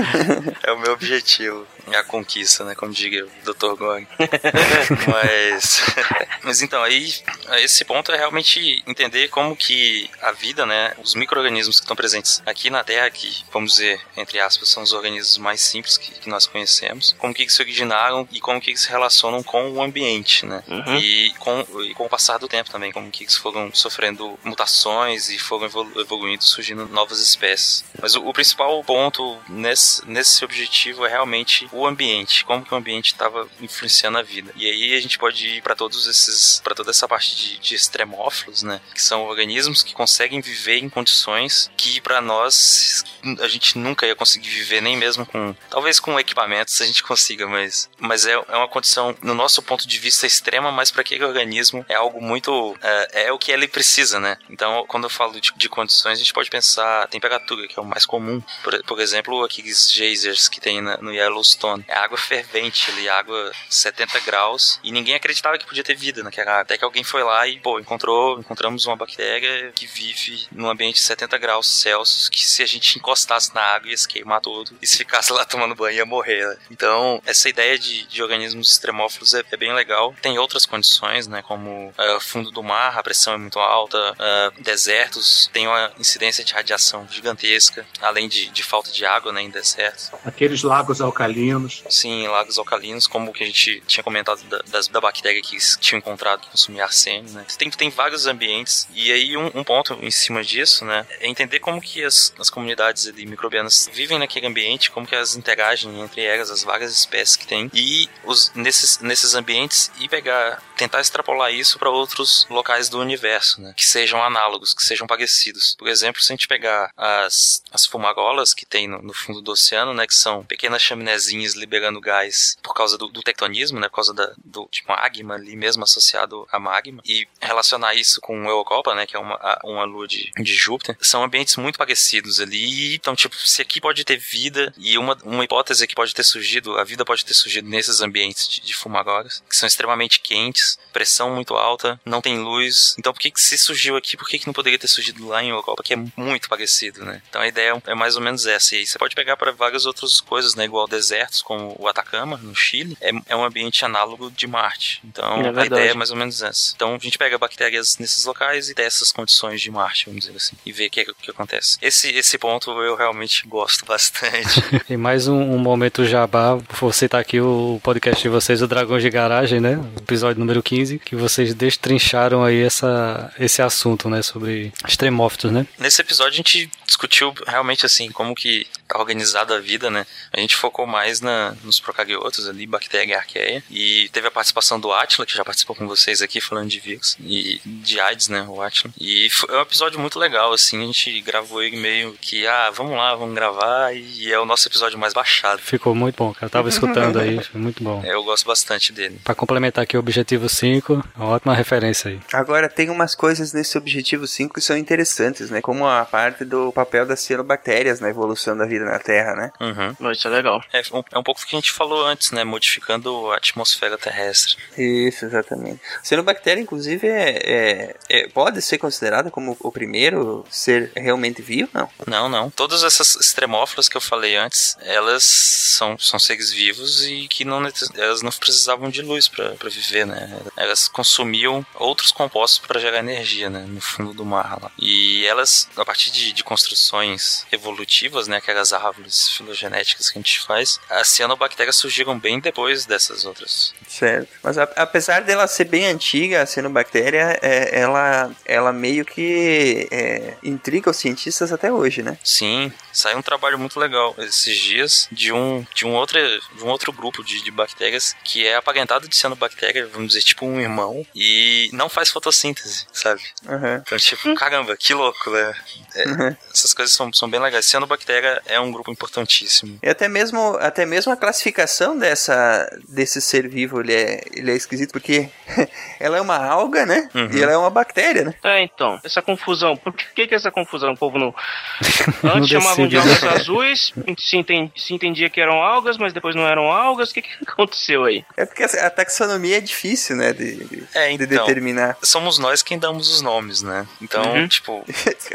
é o meu objetivo. A conquista, né? Como diga o Dr. Gog. mas, mas então, aí, esse ponto é realmente entender como que a vida, né? Os micro-organismos que estão presentes aqui na Terra, que, vamos dizer, entre aspas, são os organismos mais simples que, que nós conhecemos, como que eles se originaram e como que eles se relacionam com o ambiente, né? Uhum. E, com, e com o passar do tempo também, como que eles foram sofrendo mutações e foram evolu evoluindo, surgindo novas espécies. Mas o, o principal ponto nesse, nesse objetivo é realmente o ambiente, como que o ambiente estava influenciando a vida. E aí a gente pode para todos esses, para toda essa parte de, de extremófilos, né? Que são organismos que conseguem viver em condições que para nós a gente nunca ia conseguir viver, nem mesmo com, talvez com equipamentos a gente consiga, mas, mas é, é uma condição, no nosso ponto de vista, extrema, mas para aquele organismo é algo muito, é, é, o que ele precisa, né? Então, quando eu falo de, de, condições, a gente pode pensar temperatura, que é o mais comum. Por, por exemplo, aqueles geysers que tem na, no Yellowstone. É água fervente ali, água 70 graus, e ninguém acreditava que podia ter vida naquela água. Até que alguém foi lá e, pô, encontrou, encontramos uma bactéria que vive num ambiente de 70 graus Celsius, que se a gente encostasse na água ia se queimar todo, e se ficasse lá tomando banho ia morrer. Né? Então, essa ideia de, de organismos extremófilos é, é, bem legal. Tem outras condições, né, como uh, fundo do mar, a pressão é muito alta, uh, desertos, tem uma incidência de radiação gigantesca, além de, de falta de água, né, em desertos. Aqueles lagos alcalinos. Sim, lagos alcalinos, como que a gente tinha comentado da, das, da bactéria que tinham encontrado que consumia arsênio, né. Tem, tem vários ambientes, e aí um, um ponto em cima disso, né, é entender como que as, as comunidades ali, microbianas vivem naquele ambiente, como que elas interagem entre elas, as várias espécies que tem, e os, nesses, nesses ambientes, e pegar, tentar extrapolar isso para outros locais do universo, né, que sejam análogos, que sejam parecidos. Por exemplo, se a gente pegar as, as fumarolas que tem no, no fundo do oceano, né, que são pequenas chaminézinhas liberando gás por causa do, do tectonismo, né, por causa da, do tipo, magma ali mesmo associado a magma, e relacionar isso com o Eurocopa, né, que é uma, uma lua de, de Júpiter, são ambientes muito parecidos ali, então, tipo, se aqui pode ter vida, e uma, uma hipótese que pode ter surgido, a vida pode ter surgido nesses ambientes de, de fumarolas, que são extremamente quentes, pressão muito alta, não tem luz, então por que, que se surgiu aqui, por que, que não poderia ter surgido lá em Eurocopa, que é muito parecido, né? Então a ideia é mais ou menos essa, e aí você pode pegar para várias outras coisas, né, igual desertos, como o Atacama, no Chile, é, é um ambiente análogo de Marte, então É a ideia é mais ou menos essa. Então a gente pega bactérias nesses locais e testa essas condições de Marte, vamos dizer assim, e vê o que, o que acontece. Esse, esse ponto eu realmente gosto bastante. E mais um, um momento jabá, vou citar aqui o podcast de vocês, o Dragões de Garagem, né? Episódio número 15, que vocês destrincharam aí essa, esse assunto, né? Sobre extremófitos, né? Nesse episódio a gente discutiu realmente assim como que organizada a vida, né? A gente focou mais na, nos procariotos ali, bactéria e arqueia, e teve a participação do Atila, que já participou com vocês aqui falando de vírus e de AIDS, né, o Atila. E foi um episódio muito legal, assim, a gente gravou ele meio que, ah, vamos lá, vamos gravar, e é o nosso episódio mais baixado. Ficou muito bom, cara. Eu tava escutando aí, foi muito bom. Eu gosto bastante dele. Pra complementar aqui o Objetivo 5, uma ótima referência aí. Agora, tem umas coisas nesse objetivo 5 que são interessantes, né? Como a parte do papel das cianobactérias na evolução da vida na Terra, né? Uhum. Isso é legal. É um, é um pouco do que a gente falou antes, né? Modificando a atmosfera terrestre. Isso, exatamente. Cianobactéria, inclusive, é, é- é- pode ser considerada como o primeiro ser realmente vivo, não? Não, não. Todas essas extremófilas que eu falei antes, elas são, são seres vivos e que não, elas não precisavam de luz para viver, né? Elas consumiam outros compostos para gerar energia, né? No fundo do mar lá. E elas, a partir de, de construções evolutivas, né? Aquelas das árvores filogenéticas que a gente faz, as cianobactérias surgiram bem depois dessas outras. Certo. Mas a- apesar dela ser bem antiga, a cianobactéria, é, ela, ela meio que é, intriga os cientistas até hoje, né? Sim, saiu um trabalho muito legal esses dias de um, de um, outro, de um outro grupo de, de bactérias que é aparentado de cianobactéria, vamos dizer, tipo um irmão, e não faz fotossíntese, sabe? Aham. Então, tipo, caramba, que louco, né? É, Uhum. essas coisas são, são bem legais. Cianobactéria é um grupo importantíssimo. E até mesmo, até mesmo a classificação dessa, desse ser vivo, ele é, ele é esquisito, porque ela é uma alga, né? Uhum. E ela é uma bactéria, né? É, então, essa confusão. Por que, que essa confusão? O povo não. Antes Não chamavam de algas né? azuis, se, enten- se entendia que eram algas, mas depois não eram algas. O que, que aconteceu aí? É porque a taxonomia é difícil, né? De, de, É, de então. determinar. Somos nós quem damos os nomes, né? Então, Uhum. tipo,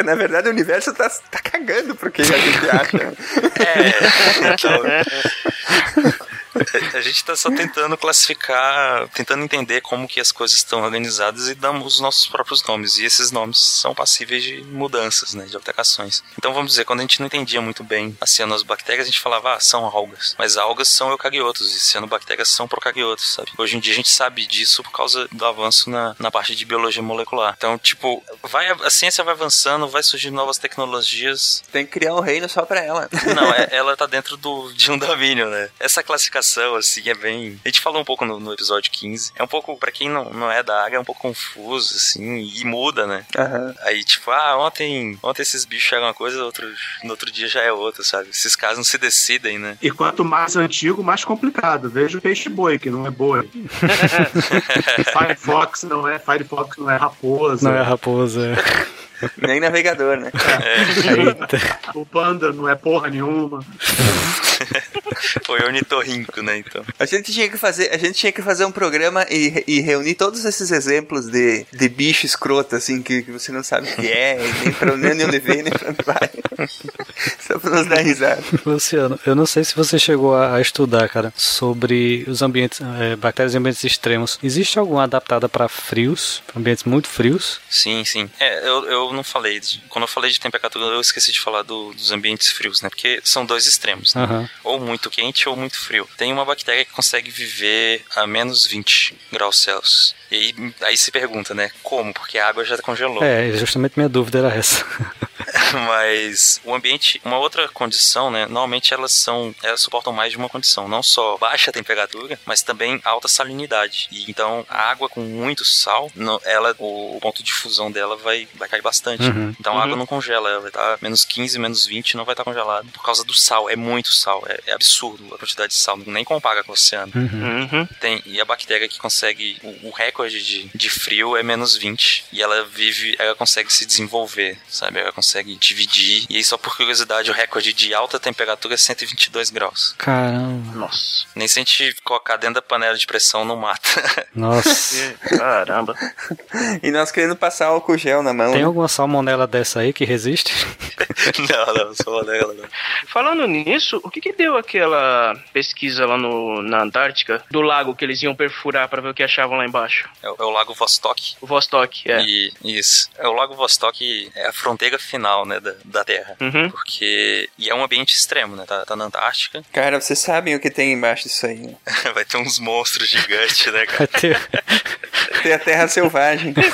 Na verdade, o universo tá, tá cagando pro que a gente acha. É, então, a gente tá só tentando classificar, tentando entender como que as coisas estão organizadas e damos os nossos próprios nomes. E esses nomes são passíveis de mudanças, né, de alterações. Então vamos dizer, quando a gente não entendia muito bem as cianobactérias, a gente falava, ah, são algas. Mas algas são eucariotos e cianobactérias são procariotos, sabe? Hoje em dia a gente sabe disso por causa do avanço na, na parte de biologia molecular. Então, tipo, vai, a ciência vai avançando, vai surgindo novas tecnologias, Tem que criar um reino só pra ela. não, é- ela tá dentro do, de um domínio, né? Essa classificação, assim, é bem. A gente falou um pouco no, no episódio 15. É um pouco, pra quem não, não é da área, é um pouco confuso, assim, e muda, né? Aham. Aí, tipo, ah, ontem, ontem esses bichos eram uma coisa, outro, no outro dia já é outra, sabe? Esses casos não se decidem, né? E quanto mais antigo, mais complicado. Veja o peixe-boi, que não é boi. Firefox não é, Firefox não é raposa. Não é raposa. Nem navegador, né? Eita. O panda não é porra nenhuma. Foi ornitorrinco, né? Então. A gente tinha que fazer, a gente tinha que fazer um programa e, e reunir todos esses exemplos de, de bicho escroto, assim, que, que você não sabe o que é, e nem pra nem onde vem, nem pra onde vai. Só pra nos dar risada. Luciano, eu não sei se você chegou a, a estudar, cara, sobre os ambientes, é, bactérias em ambientes extremos. Existe alguma adaptada para frios, pra ambientes muito frios? Sim, sim. É, eu, eu não falei. De, quando eu falei de temperatura, eu esqueci de falar do- dos ambientes frios, né? Porque são dois extremos, né? Aham. Ou muito quente ou muito frio. Tem uma bactéria que consegue viver a menos 20 graus Celsius. E aí, aí se pergunta, né? Como? Porque a água já congelou. É, justamente minha dúvida era essa. Mas o ambiente, uma outra condição, né? Normalmente elas são, elas suportam mais de uma condição, não só baixa temperatura, mas também alta salinidade. E então a água com muito sal, no- ela, o, o ponto de fusão dela vai, vai cair bastante. Uhum. Então a água não congela, ela vai estar menos 15, menos 20, não vai estar congelada por causa do sal. É muito sal, é, é absurdo a quantidade de sal, nem compara com o oceano. Uhum. Tem, e a bactéria que consegue. O, o recorde de, de frio é menos 20. E ela vive. Ela consegue se desenvolver, sabe? Ela consegue dividir. E aí, só por curiosidade, o recorde de alta temperatura é 122 graus. Caramba. Nossa. Nem se a gente colocar dentro da panela de pressão, não mata. Nossa. Caramba. E nós querendo passar álcool gel na mão. Tem né? alguma salmonela dessa aí que resiste? não, não, dela, não. Falando nisso, o que que deu aquela pesquisa lá no, na Antártica do lago que eles iam perfurar pra ver o que achavam lá embaixo? É, o- é o Lago Vostok. O Vostok, é. E, isso. É, o Lago Vostok é a fronteira final, né, da, da Terra. Uhum. Porque. E é um ambiente extremo, né? Tá, tá na Antártica. Cara, vocês sabem o que tem embaixo disso aí, né? Vai ter uns monstros gigantes, né, cara? Vai ter. Tem a terra selvagem.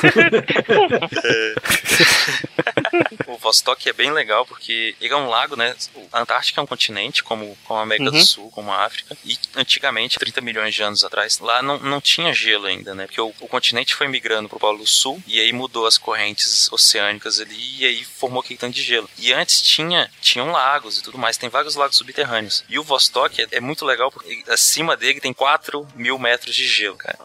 o Vostok é bem legal porque ele é um lago, né? A Antártica é um continente, como, como a América Uhum. do Sul, como a África. E antigamente, 30 milhões de anos atrás, lá não, não tinha gelo ainda, né? Porque o, o continente foi migrando pro Polo Sul e aí mudou as correntes oceânicas ali e aí formou aquele tanto de gelo. E antes tinha tinham lagos e tudo mais, tem vários lagos subterrâneos. E o Vostok é, é muito legal porque acima dele tem 4 mil metros de gelo, cara.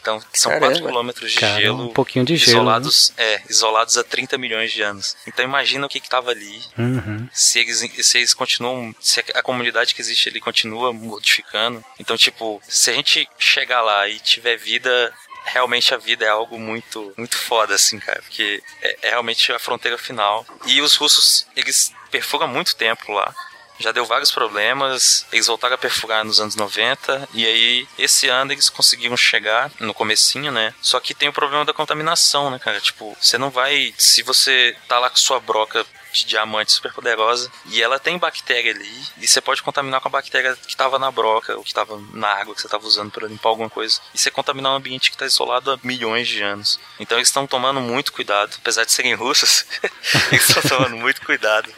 Então são Caramba. 4 quilômetros de Cara, gelo um pouquinho de gelo, isolados, é, isolados há 30 milhões de anos. Então imagina o que que tava ali, Uhum. se eles, se eles continuam, se a comunidade que existe ali continua modificando. Então, tipo, se a gente chegar lá e tiver vida, realmente a vida é algo muito, muito foda, assim, cara. Porque é, é realmente a fronteira final. E os russos, eles perfuram muito tempo lá. Já deu vários problemas, eles voltaram a perfurar nos anos 90, e aí esse ano eles conseguiram chegar no comecinho, né? Só que tem o problema da contaminação, né, cara? Tipo, você não vai, se você tá lá com sua broca de diamante super poderosa. E ela tem bactéria ali. E você pode contaminar com a bactéria que tava na broca, ou que tava na água que você tava usando para limpar alguma coisa. E você contaminar um ambiente que tá isolado há milhões de anos. Então eles estão tomando muito cuidado. Apesar de serem russos, eles estão tomando muito cuidado.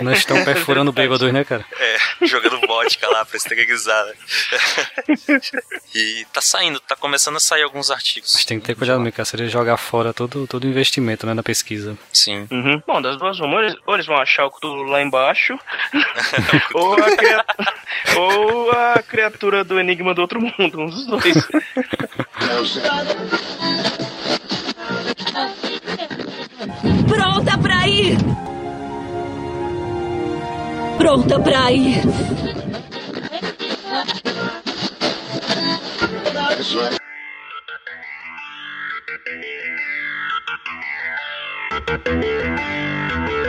Nós estamos perfurando bêbados, né, cara? É, jogando vodka lá pra esterilizar. né? e tá saindo, tá começando a sair alguns artigos. Mas tem que ter cuidado, meu cara. Seria jogar fora todo, todo o investimento, né, na pesquisa. Sim. Uhum. Bom, das duas eles- ou eles vão achar o Cthulhu lá embaixo, ou, a cria- ou a criatura do Enigma do Outro Mundo, um dos dois. Pronta pra ir! Pronta pra ir!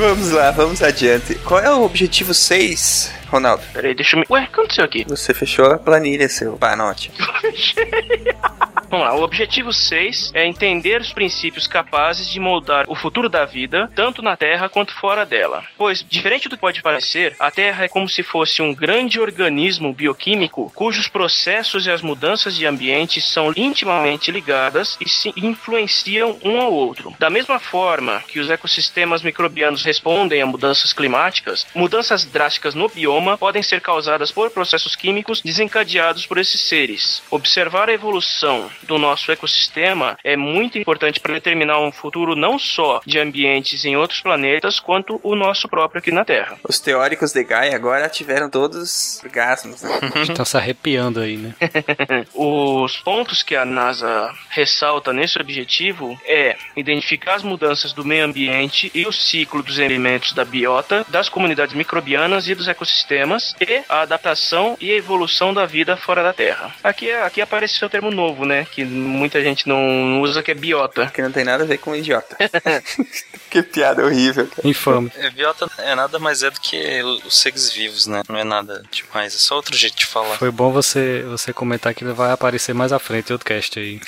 Vamos lá, vamos adiante. Qual é o objetivo 6, Ronaldo? Peraí, deixa eu me. Ué, o que aconteceu aqui? Você fechou a planilha, seu panote. Vamos lá, o objetivo 6 é entender os princípios capazes de moldar o futuro da vida, tanto na Terra quanto fora dela. Pois, diferente do que pode parecer, a Terra é como se fosse um grande organismo bioquímico cujos processos e as mudanças de ambiente são intimamente ligadas e se influenciam um ao outro. Da mesma forma que os ecossistemas microbianos respondem a mudanças climáticas, mudanças drásticas no bioma podem ser causadas por processos químicos desencadeados por esses seres. Observar a evolução do nosso ecossistema é muito importante para determinar um futuro não só de ambientes em outros planetas, quanto o nosso próprio aqui na Terra. Os teóricos de Gaia agora tiveram todos orgasmos, né? Estão se arrepiando aí, né? Os pontos que a NASA ressalta nesse objetivo é identificar as mudanças do meio ambiente e o ciclo dos elementos da biota, das comunidades microbianas e dos ecossistemas, e a adaptação e evolução da vida fora da Terra. Aqui, é- aqui apareceu o termo novo, né? Que muita gente não usa, que é biota. Que não tem nada a ver com idiota. que piada horrível. cara. Infame. É, biota é nada mais é do que os seres vivos, né? Não é nada demais, é só outro jeito de falar. Foi bom você, você comentar que ele vai aparecer mais à frente em outro cast aí.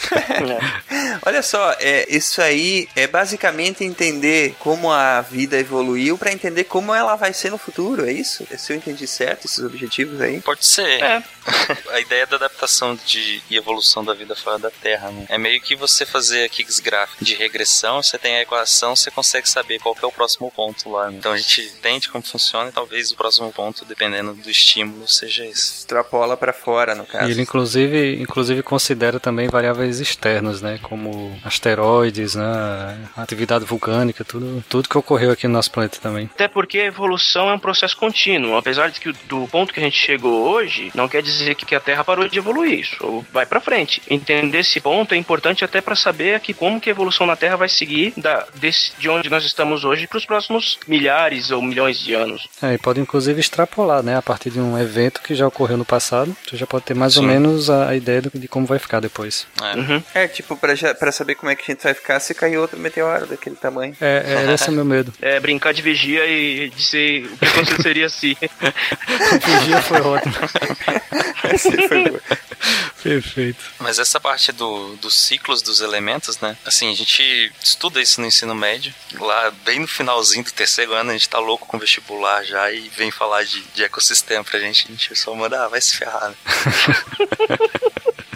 Olha só, é, isso aí é basicamente entender como a vida evoluiu pra entender como ela vai ser no futuro, é isso? Se eu entendi certo esses objetivos aí? Pode ser. É. A ideia da adaptação de, e evolução da vida fora da Terra, né? É meio que você fazer aqui gráfico de regressão, você tem a equação, você consegue saber qual que é o próximo ponto lá. né? Então a gente entende como funciona e talvez o próximo ponto, dependendo do estímulo, seja esse. Extrapola pra fora, no caso. E ele inclusive, inclusive considera também variáveis externas, né? Como asteroides, né? Atividade vulcânica, tudo, tudo que ocorreu aqui no nosso planeta também. Até porque a evolução é um processo contínuo. Apesar de que do ponto que a gente chegou hoje, não quer dizer que a Terra parou de evoluir. Isso vai pra frente. Entender esse ponto é importante até para saber aqui como que a evolução na Terra vai seguir da, desse, de onde nós estamos hoje para os próximos milhares ou milhões de anos. É, e pode inclusive extrapolar, né? A partir de um evento que já ocorreu no passado, você já pode ter mais ou Sim. menos a, a ideia do- de como vai ficar depois. É. Uhum. É, tipo, pra saber como é que a gente vai ficar se cair outro meteoro daquele tamanho. É, é esse é o meu medo. É brincar de vigia e dizer o que aconteceria se. O dia foi ótimo. Esse foi bom. Perfeito. Mas essa parte do, dos ciclos dos elementos, né? Assim, a gente estuda isso no ensino médio. Lá, bem no finalzinho do terceiro ano, a gente tá louco com vestibular já e vem falar de, de ecossistema pra gente. A gente só manda, ah, vai se ferrar, né?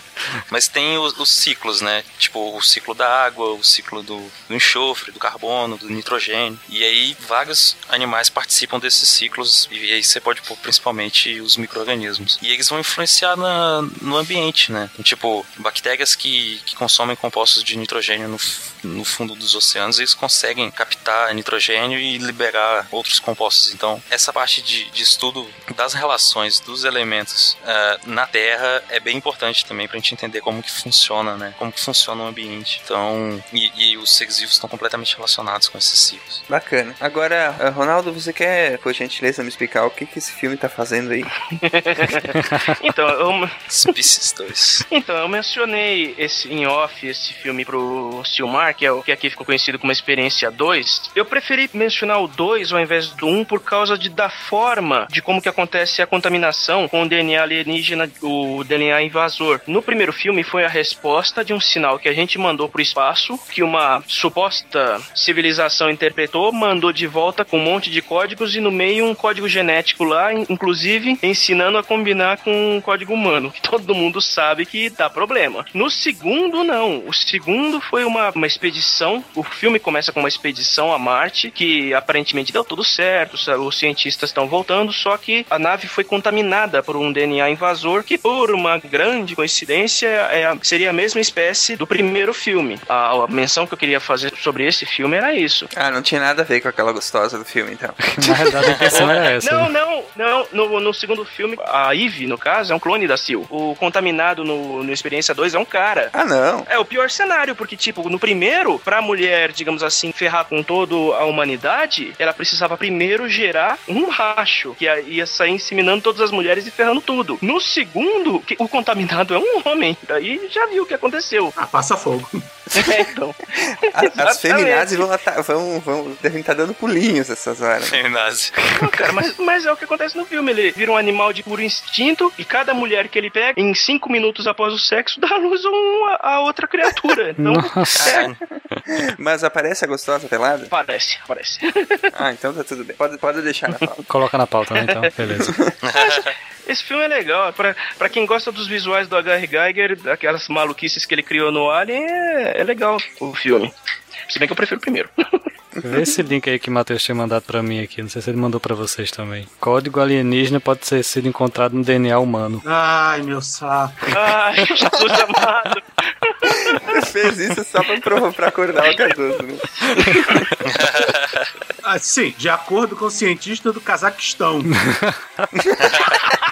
Mas tem os, os ciclos, né? Tipo, o ciclo da água, o ciclo do, do enxofre, do carbono, do nitrogênio. E aí, vários animais participam desses ciclos. E aí você pode pôr principalmente os micro-organismos. E eles vão influenciar na, no ambiente, né? Tipo, bactérias que, que consomem compostos de nitrogênio no, no fundo dos oceanos, eles conseguem captar nitrogênio e liberar outros compostos. Então, essa parte de, de estudo das relações dos elementos eh, na Terra é bem importante também pra gente gente entender como que funciona, né? Como que funciona o ambiente. Então, e, e os seres vivos estão completamente relacionados com esses ciclos. Bacana. Agora, eh, Ronaldo, você quer, por gentileza, me explicar o que, que esse filme tá fazendo aí? Então, eu, Species 2. então, eu mencionei esse em off esse filme pro Silmar, que é o que aqui ficou conhecido como Experiência 2. Eu preferi mencionar o 2 ao invés do 1 por causa de, da forma de como que acontece a contaminação com o DNA alienígena, o DNA invasor. No primeiro filme foi a resposta de um sinal que a gente mandou pro espaço, que uma suposta civilização interpretou, mandou de volta com um monte de códigos e no meio um código genético lá, in- inclusive ensinando a combinar com um código humano, que todo mundo sabe que dá problema. No segundo, não. O segundo foi uma, uma expedição. O filme começa com uma expedição a Marte, que aparentemente deu tudo certo, os cientistas estão voltando, só que a nave foi contaminada por um DNA invasor, que por uma grande coincidência é a- seria a mesma espécie do primeiro filme. A, a menção que eu queria fazer sobre esse filme era isso. Ah, não tinha nada a ver com aquela gostosa do filme, então. Verdade, a intenção era essa. Não, não, não. No, no segundo filme, a Eve, no caso, é um clone da Sil. O contaminado no, no Experiência 2 é um cara. Ah, não. É o pior cenário, porque, tipo, no primeiro, pra mulher, digamos assim, ferrar com toda a humanidade, ela precisava primeiro gerar um racho, que ia- sair inseminando todas as mulheres e ferrando tudo. No segundo, o contaminado é um homem. Daí já viu o que aconteceu. Ah, passa fogo. É, então. As Exatamente. feminazes vão, vão, vão devem estar dando pulinhos essas horas. Feminazi. Não, cara, mas, mas é o que acontece no filme. Ele vira um animal de puro instinto e cada mulher que ele pega, em cinco minutos após o sexo, dá à luz a uma- a outra criatura. Então, Nossa. é, Mas aparece a gostosa pelada? parece, parece. Ah, então tá tudo bem. Pode, pode deixar na pauta. Coloca na pauta, né? Então, beleza. Esse filme é legal. Pra, pra quem gosta dos visuais do H.R. Geiger, daquelas maluquices que ele criou no Alien, é, é legal o filme. Se bem que eu prefiro o primeiro. Vê esse link aí que o Matheus tinha mandado pra mim aqui. Não sei se ele mandou pra vocês também. Código alienígena pode ter sido encontrado no DNA humano. Ai, meu saco. Ai, Jesus amado. Fez isso só pra, provar, pra acordar o Cardoso, né? Ah, sim, de acordo com o cientista do Cazaquistão.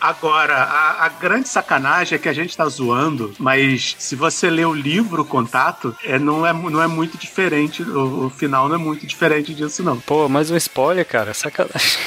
Agora, a, a grande sacanagem é que a gente tá zoando, mas se você ler o livro Contato, é, não, é, não é muito diferente, o, o final não é muito diferente disso, não. Pô, mais um spoiler, cara. Sacanagem.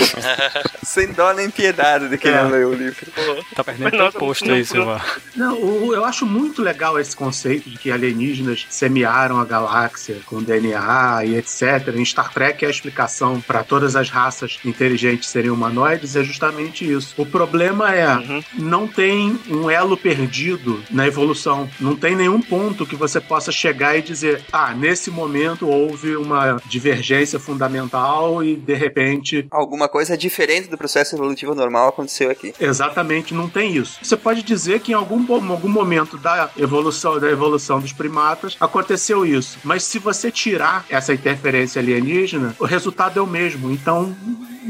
Sem dó nem piedade de quem É. não leu o livro. Tá perdendo teu posto não- aí, Silva. Não, o- eu acho muito legal esse conceito de que alienígenas semearam a galáxia com DNA e etc. Em Star Trek, a explicação para todas as raças inteligentes serem humanoides é justamente isso. O problema é, Uhum. não tem um elo perdido na evolução. Não tem nenhum ponto que você possa chegar e dizer, ah, nesse momento houve uma divergência fundamental e de repente Alguma coisa diferente do processo evolutivo normal aconteceu aqui. Exatamente, não tem isso. Você pode dizer que em algum, algum momento da evolução, da evolução dos primatas aconteceu isso. Mas se você tirar essa interferência alienígena, o resultado é o mesmo. Então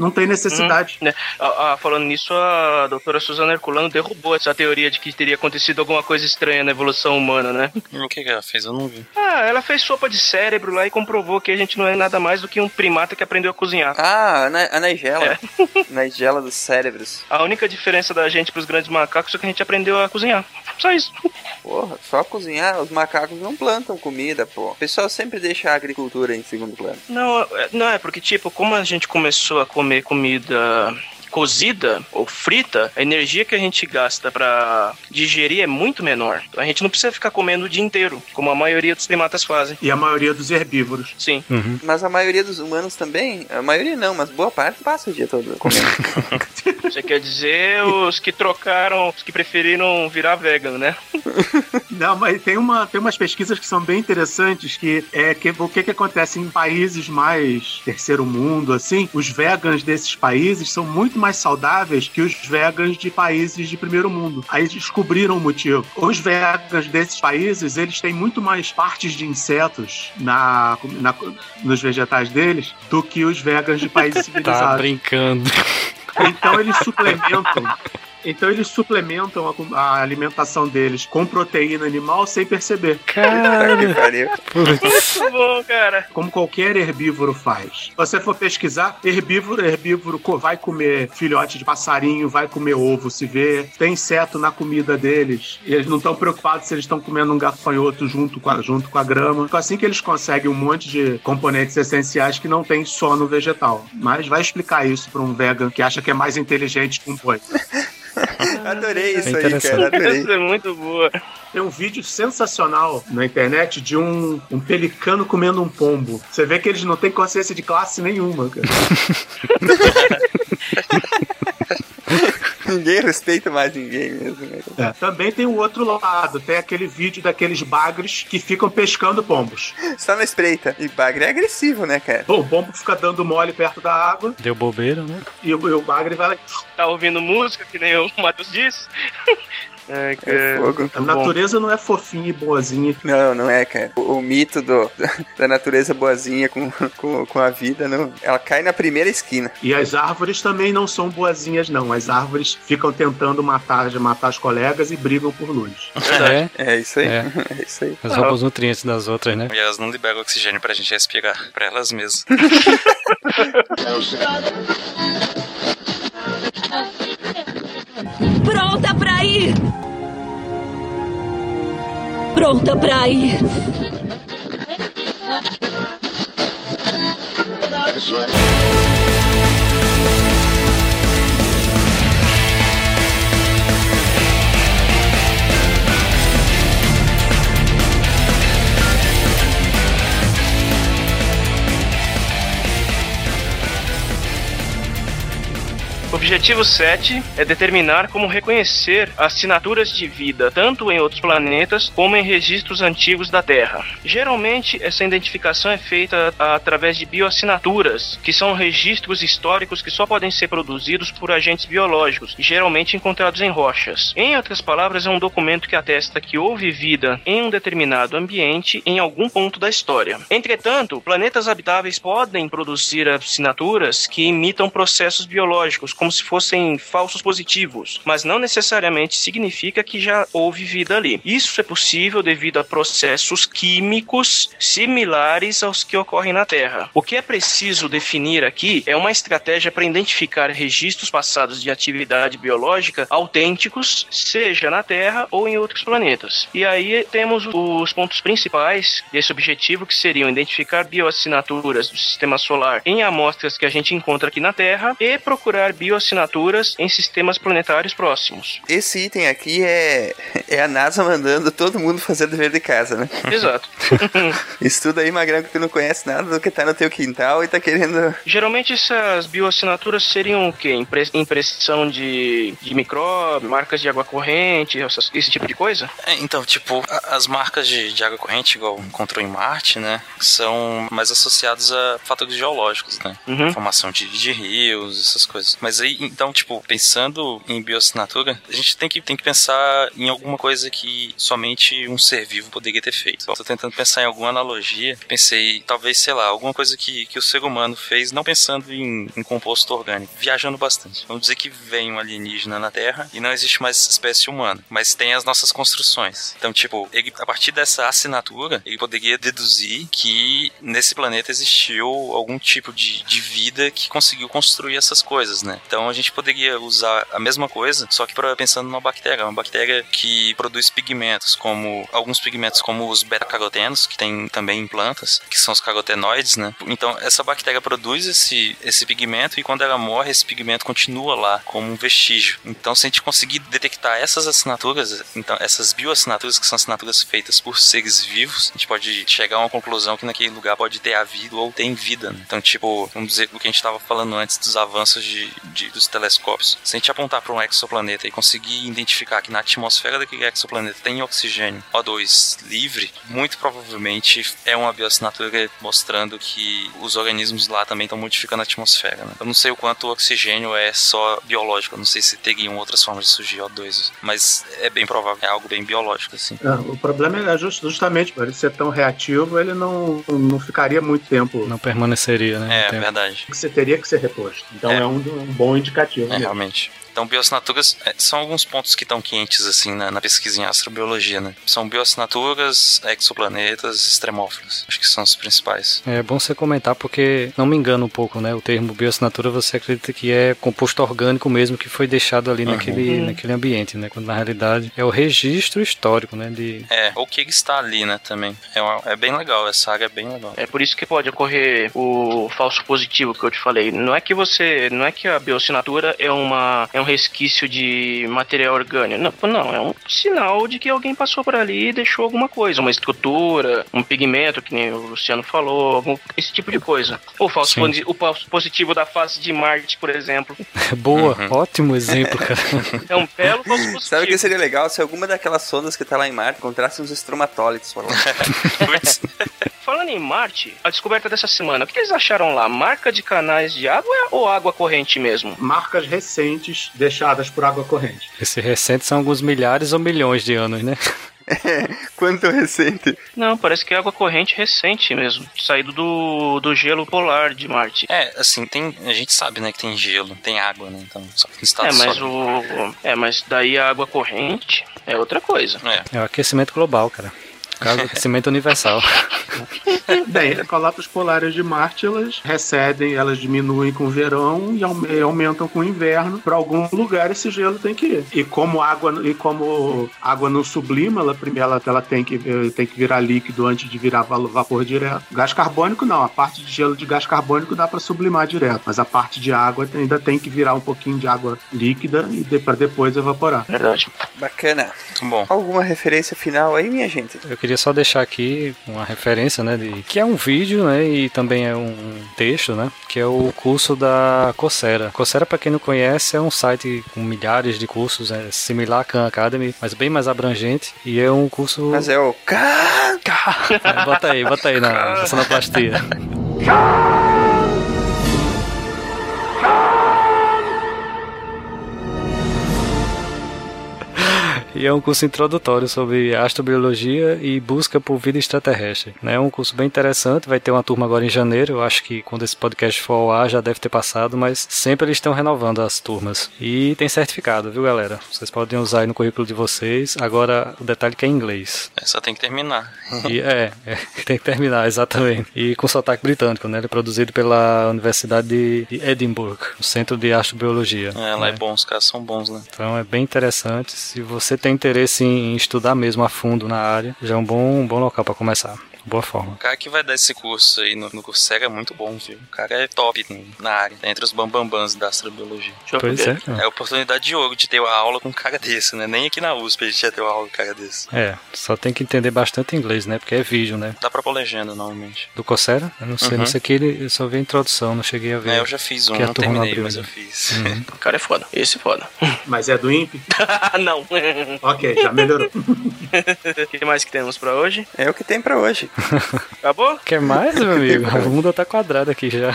não tem necessidade. Né? Ah, ah, falando nisso, a doutora Suzana Herculano derrubou essa teoria de que teria acontecido alguma coisa estranha na evolução humana, né? O que, que ela fez? Eu não vi. Ah, ela fez sopa de cérebro lá e comprovou que a gente não é nada mais do que um primata que aprendeu a cozinhar. Ah, a, Nigela. É. Nigela dos cérebros. A única diferença da gente pros grandes macacos é que a gente aprendeu a cozinhar. Só isso. Porra, só cozinhar, os macacos não plantam comida, pô. O pessoal sempre deixa a agricultura em segundo plano. Não, é- não é porque, tipo, como a gente começou a comer comida cozida ou frita, a energia que a gente gasta pra digerir é muito menor. Então a gente não precisa ficar comendo o dia inteiro, como a maioria dos primatas fazem. E a maioria dos herbívoros. Sim. Mas a maioria dos humanos também, a maioria não, mas boa parte passa o dia todo comendo. Você quer dizer os que trocaram, os que preferiram virar vegan, né? Não, mas tem, uma, tem umas pesquisas que são bem interessantes que é que o que, que acontece em países mais terceiro mundo, assim, os vegans desses países são muito mais saudáveis que os vegans de países de primeiro mundo. Aí descobriram o motivo. Os vegans desses países, eles têm muito mais partes de insetos na, na- nos vegetais deles do que os vegans de países Tá civilizados. brincando. Então eles suplementam. Então eles suplementam a, a alimentação deles com proteína animal sem perceber. Cara, Muito bom, cara. Como qualquer herbívoro faz. Se você for pesquisar, herbívoro, herbívoro vai comer filhote de passarinho, vai comer ovo, se vê. Tem inseto na comida deles. E eles não estão preocupados se eles estão comendo um gafanhoto junto com, a, junto com a grama. Então, assim que eles conseguem um monte de componentes essenciais que não tem só no vegetal. Mas vai explicar isso para um vegan que acha que é mais inteligente que um boi. Adorei isso É aí, cara. Adorei. Essa é muito boa. Tem um vídeo sensacional na internet de um, um pelicano comendo um pombo. Você vê que eles não têm consciência de classe nenhuma, cara. Ninguém respeita mais ninguém mesmo. Né? É. Também tem o outro lado, tem aquele vídeo daqueles bagres que ficam pescando pombos. Só na espreita. E bagre é agressivo, né, cara? Bom, o pombo fica dando mole perto da água Deu bobeira, né? e o, e o bagre vai lá. Tá ouvindo música, que nem o Matheus disse. É, É fogo. A natureza não é fofinha e boazinha. Não, não é, cara. O, o mito do, da natureza boazinha com, com, com a vida, não, ela cai na primeira esquina. E as árvores também não são boazinhas, não. As árvores ficam tentando matar, matar as colegas e brigam por luz. É, É isso aí. É. É, isso aí. mas roubam os nutrientes das outras, né? E elas não liberam oxigênio pra gente respirar, pra elas mesmas. Pronta pra ir! Pronta pra ir! Objetivo 7 é determinar como reconhecer assinaturas de vida, tanto em outros planetas como em registros antigos da Terra. Geralmente, essa identificação é feita através de bioassinaturas, que são registros históricos que só podem ser produzidos por agentes biológicos, geralmente encontrados em rochas. Em outras palavras, é um documento que atesta que houve vida em um determinado ambiente em algum ponto da história. Entretanto, planetas habitáveis podem produzir assinaturas que imitam processos biológicos, como se fossem falsos positivos, mas não necessariamente significa que já houve vida ali. Isso é possível devido a processos químicos similares aos que ocorrem na Terra. O que é preciso definir aqui é uma estratégia para identificar registros passados de atividade biológica autênticos, seja na Terra ou em outros planetas. E aí temos os pontos principais desse objetivo, que seriam identificar bioassinaturas do sistema solar em amostras que a gente encontra aqui na Terra e procurar bioassinaturas em sistemas planetários próximos. Esse item aqui é, é a NASA mandando todo mundo fazer dever de casa, né? Exato. Estuda aí, Magrão, que tu não conhece nada do que tá no teu quintal e tá querendo. Geralmente essas bioassinaturas seriam o quê? Impre- impressão de, de micróbio, marcas de água corrente, essas- esse tipo de coisa? É, então, tipo, a- as marcas de, de água corrente, igual encontrou em Marte, né, são mais associadas a fatores geológicos, né? Uhum. Formação de, de rios, essas coisas. Mas aí, então, tipo, pensando em bioassinatura, a gente tem que, tem que pensar em alguma coisa que somente um ser vivo poderia ter feito. Tô tentando pensar em alguma analogia. Pensei, talvez, sei lá, alguma coisa que, que o ser humano fez, não pensando em, em composto orgânico, viajando bastante. Vamos dizer que vem um alienígena na Terra e não existe mais espécie humana, mas tem as nossas construções. Então, tipo, ele, a partir dessa assinatura, ele poderia deduzir que nesse planeta existiu algum tipo de, de vida que conseguiu construir essas coisas, né? Então a gente poderia usar a mesma coisa, só que pensando numa bactéria, uma bactéria que produz pigmentos, como alguns pigmentos como os beta-carotenos, que tem também em plantas, que são os carotenoides, né? Então essa bactéria produz esse, esse pigmento e quando ela morre, esse pigmento continua lá como um vestígio. Então se a gente conseguir detectar essas assinaturas, então essas bioassinaturas que são assinaturas feitas por seres vivos, a gente pode chegar a uma conclusão que naquele lugar pode ter havido ou tem vida. Né? Então, tipo, vamos dizer o que a gente estava falando antes dos avanços de, de- dos telescópios. Se a gente apontar para um exoplaneta e conseguir identificar que na atmosfera daquele exoplaneta tem oxigênio O2 livre, muito provavelmente é uma bioassinatura mostrando que os organismos lá também estão modificando a atmosfera. Né? Eu não sei o quanto o oxigênio é só biológico, eu não sei se teriam outras formas de surgir O2, mas é bem provável, é algo bem biológico, assim. É, o problema é just- justamente por ele ser tão reativo, ele não, não ficaria muito tempo. Não permaneceria, né? É, verdade. Você teria que ser reposto. Então é, É. um, um bom indicativo. É, realmente. Então, bioassinaturas é, são alguns pontos que estão quentes, assim, na, na pesquisa em astrobiologia, né? São bioassinaturas, exoplanetas, extremófilos. Acho que são os principais. É bom você comentar porque não me engana um pouco, né? O termo bioassinatura você acredita que é composto orgânico mesmo que foi deixado ali Uhum. naquele, naquele ambiente, né? Quando na realidade é o registro histórico, né? De É, ou que está ali, né, também. É, uma- é bem legal, essa área é bem legal. É por isso que pode ocorrer o falso positivo que eu te falei. Não é que você, não é que a bioassinatura é uma é um resquício de material orgânico. Não, não, é um sinal de que alguém passou por ali e deixou alguma coisa, uma estrutura, um pigmento, que nem o Luciano falou, algum- esse tipo de coisa. O falso, Sim. o falso positivo da face de Marte, por exemplo. Boa, Uhum. ótimo exemplo, cara. É um belo falso positivo. Sabe o que seria legal se alguma daquelas sondas que tá lá em Marte encontrasse uns estromatólitos por lá? Putz, Falando em Marte, a descoberta dessa semana, o que eles acharam lá? Marca de canais de água ou água corrente mesmo? Marcas recentes deixadas por água corrente. Esse recente são alguns milhares ou milhões de anos, né? Quanto recente. Não, parece que é água corrente recente mesmo, saído do, do gelo polar de Marte. É, assim, tem. A gente sabe, né, que tem gelo, tem água, né? Então, só que estado É, mas sólido. o. É, mas daí a água corrente é outra coisa. É. É o aquecimento global, cara. Caso, aquecimento universal. Bem, as calotas polares de Marte, elas recedem, elas diminuem com o verão e aum- aumentam com o inverno. Para algum lugar esse gelo tem que ir. E como água, e como água não sublima, ela primeiro ela, ela tem, que, eh, tem que virar líquido antes de virar vapor direto. Gás carbônico não, a parte de gelo de gás carbônico dá para sublimar direto, mas a parte de água ainda tem que virar um pouquinho de água líquida e de, para depois evaporar. Verdade. Bacana. Bom, Alguma referência final aí, minha gente? Eu queria só deixar aqui uma referência, né, de que é um vídeo, né, e também é um texto, né, que é o curso da Coursera. Coursera, para quem não conhece, é um site com milhares de cursos, é similar à Khan Academy, mas bem mais abrangente e é um curso Mas é o. Cá! É, bota aí, bota aí na, sonoplastia. E é um curso introdutório sobre astrobiologia e busca por vida extraterrestre. né? É um curso bem interessante, vai ter uma turma agora em janeiro, eu acho que quando esse podcast for ao ar já deve ter passado, mas sempre eles estão renovando as turmas. E tem certificado, viu galera? Vocês podem usar aí no currículo de vocês. Agora, o detalhe que é em inglês. é, só tem que terminar. E, é, é, tem que terminar, exatamente. E com sotaque britânico, né? Ele é produzido pela Universidade de, de Edinburgh, no Centro de Astrobiologia. É, lá é né? bom, os caras são bons, né? Então é bem interessante. Se você tem interesse em estudar mesmo a fundo na área, já é um bom, um bom local para começar. Boa forma. O cara que vai dar esse curso aí no, no Coursera é muito bom, viu? O cara é top na área, é entre os bambambãs da astrobiologia. Deixa eu Pois ver. é. cara. É a oportunidade de ouro de ter uma aula com um cara desse, né? Nem aqui na USP a gente ia ter uma aula com um cara desse. É, só tem que entender bastante inglês, né? Porque é vídeo, né? Dá pra pôr legenda, normalmente. Do Coursera? Eu não sei, Uhum. não sei que ele eu só vi a introdução, não cheguei a ver. É, eu já fiz um, que a não turma terminei, abriu mas eu ainda. fiz. Uhum. O cara é foda. Esse é foda. Mas é do INPE? não. Ok, já melhorou. O que mais que temos pra hoje? É o que tem pra hoje. Acabou? Quer mais, meu amigo? O mundo tá quadrado aqui já.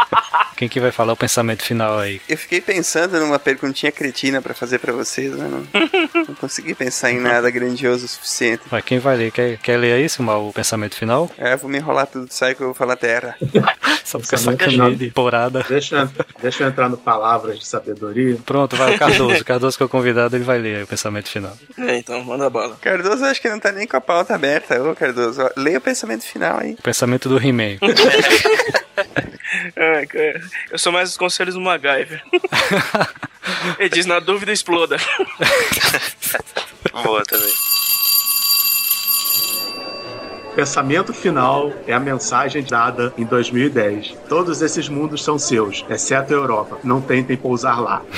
Quem que vai falar o pensamento final aí? Eu fiquei pensando numa perguntinha cretina pra fazer pra vocês, mas não, não consegui pensar em nada grandioso o suficiente. Vai, quem vai ler? Quer, quer ler aí, Silmar, o pensamento final? É, vou me enrolar tudo, sai que eu vou falar terra. Só porque final. de porada. Deixa, deixa eu entrar no Palavras de Sabedoria. Pronto, vai o Cardoso. O Cardoso que é o convidado, ele vai ler aí o pensamento final. É, então, manda bala. Cardoso acho que não tá nem com a pauta aberta. Ô, Cardoso, ó, leia o pensamento final aí. O pensamento do He-Man. Ai, cara. Eu sou mais os conselhos do MacGyver. Ele diz, na dúvida, exploda. Boa também. Pensamento final é a mensagem dada em 2010. Todos esses mundos são seus, exceto a Europa. Não tentem pousar lá.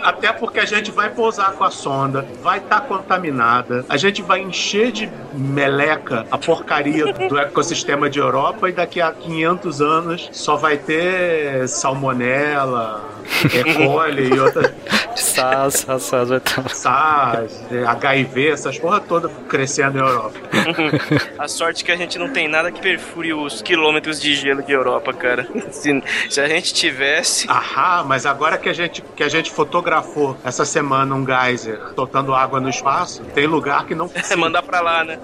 Até porque a gente vai pousar com a sonda, vai estar contaminada, a gente vai encher de meleca a porcaria do ecossistema de Europa e daqui a 500 anos só vai ter salmonela, E. coli e outras SAS, SAS, SAS vai estar. SARS, HIV, essas porra toda crescendo na Europa. A sorte é que a gente não tem nada que perfure os quilômetros de gelo de Europa, cara. Se, se a gente tivesse. Ahá, mas agora que a gente que a gente fotografou essa semana um geyser soltando água no espaço, tem lugar que não É mandar pra lá, né?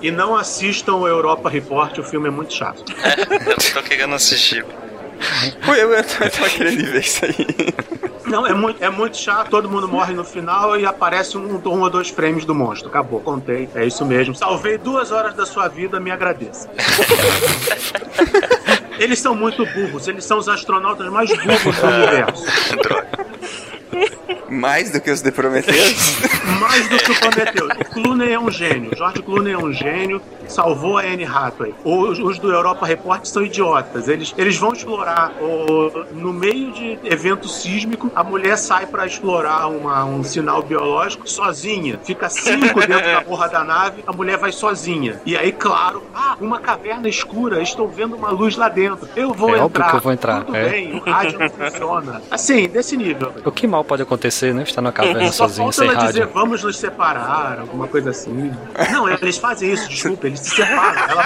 E não assistam o Europa Report, o filme é muito chato. Eu tô querendo assistir. Pô, eu, eu, tô, eu tô querendo ver isso aí. Não, é muito, é muito chato, todo mundo morre no final e aparece um, um ou dois frames do monstro. Acabou, contei. É isso mesmo. Salvei duas horas da sua vida, me agradeça. eles são muito burros, eles são os astronautas mais burros do universo. Mais do que os de Prometheus? Mais do que o Prometheus. O Clooney é um gênio. George Clooney é um gênio. Salvou a Anne Hathaway. Os, os do Europa Report são idiotas. Eles, eles vão explorar. O, no meio de evento sísmico, a mulher sai para explorar uma, um sinal biológico sozinha. Fica cinco dentro da porra da nave. A mulher vai sozinha. E aí, claro, ah, uma caverna escura. Estou vendo uma luz lá dentro. Eu vou É óbvio entrar. que eu vou entrar, Tudo é. bem, o rádio não funciona. Assim, desse nível. O que mal pode acontecer, né? Estar na caverna sozinho, falta sem ela dizer, rádio. Vamos nos separar, alguma coisa assim. Não, eles fazem isso, desculpa, eles se separam. Ela,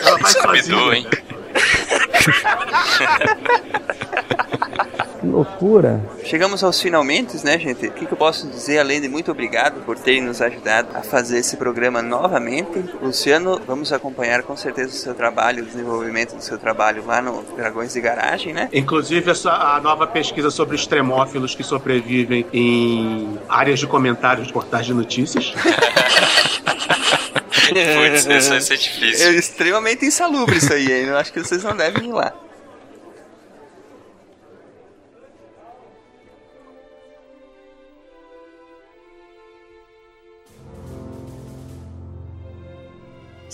ela vai sozinha. hein? Que loucura. Chegamos aos finalmente, né, gente? O que, que eu posso dizer além de muito obrigado por terem nos ajudado a fazer esse programa novamente? Luciano, vamos acompanhar com certeza o seu trabalho, o desenvolvimento do seu trabalho lá no Dragões de Garagem, né? Inclusive, essa, a nova pesquisa sobre extremófilos que sobrevivem em áreas de comentários de portais de notícias. Putz, isso vai ser difícil. É extremamente insalubre isso aí, hein? Eu acho que vocês não devem ir lá.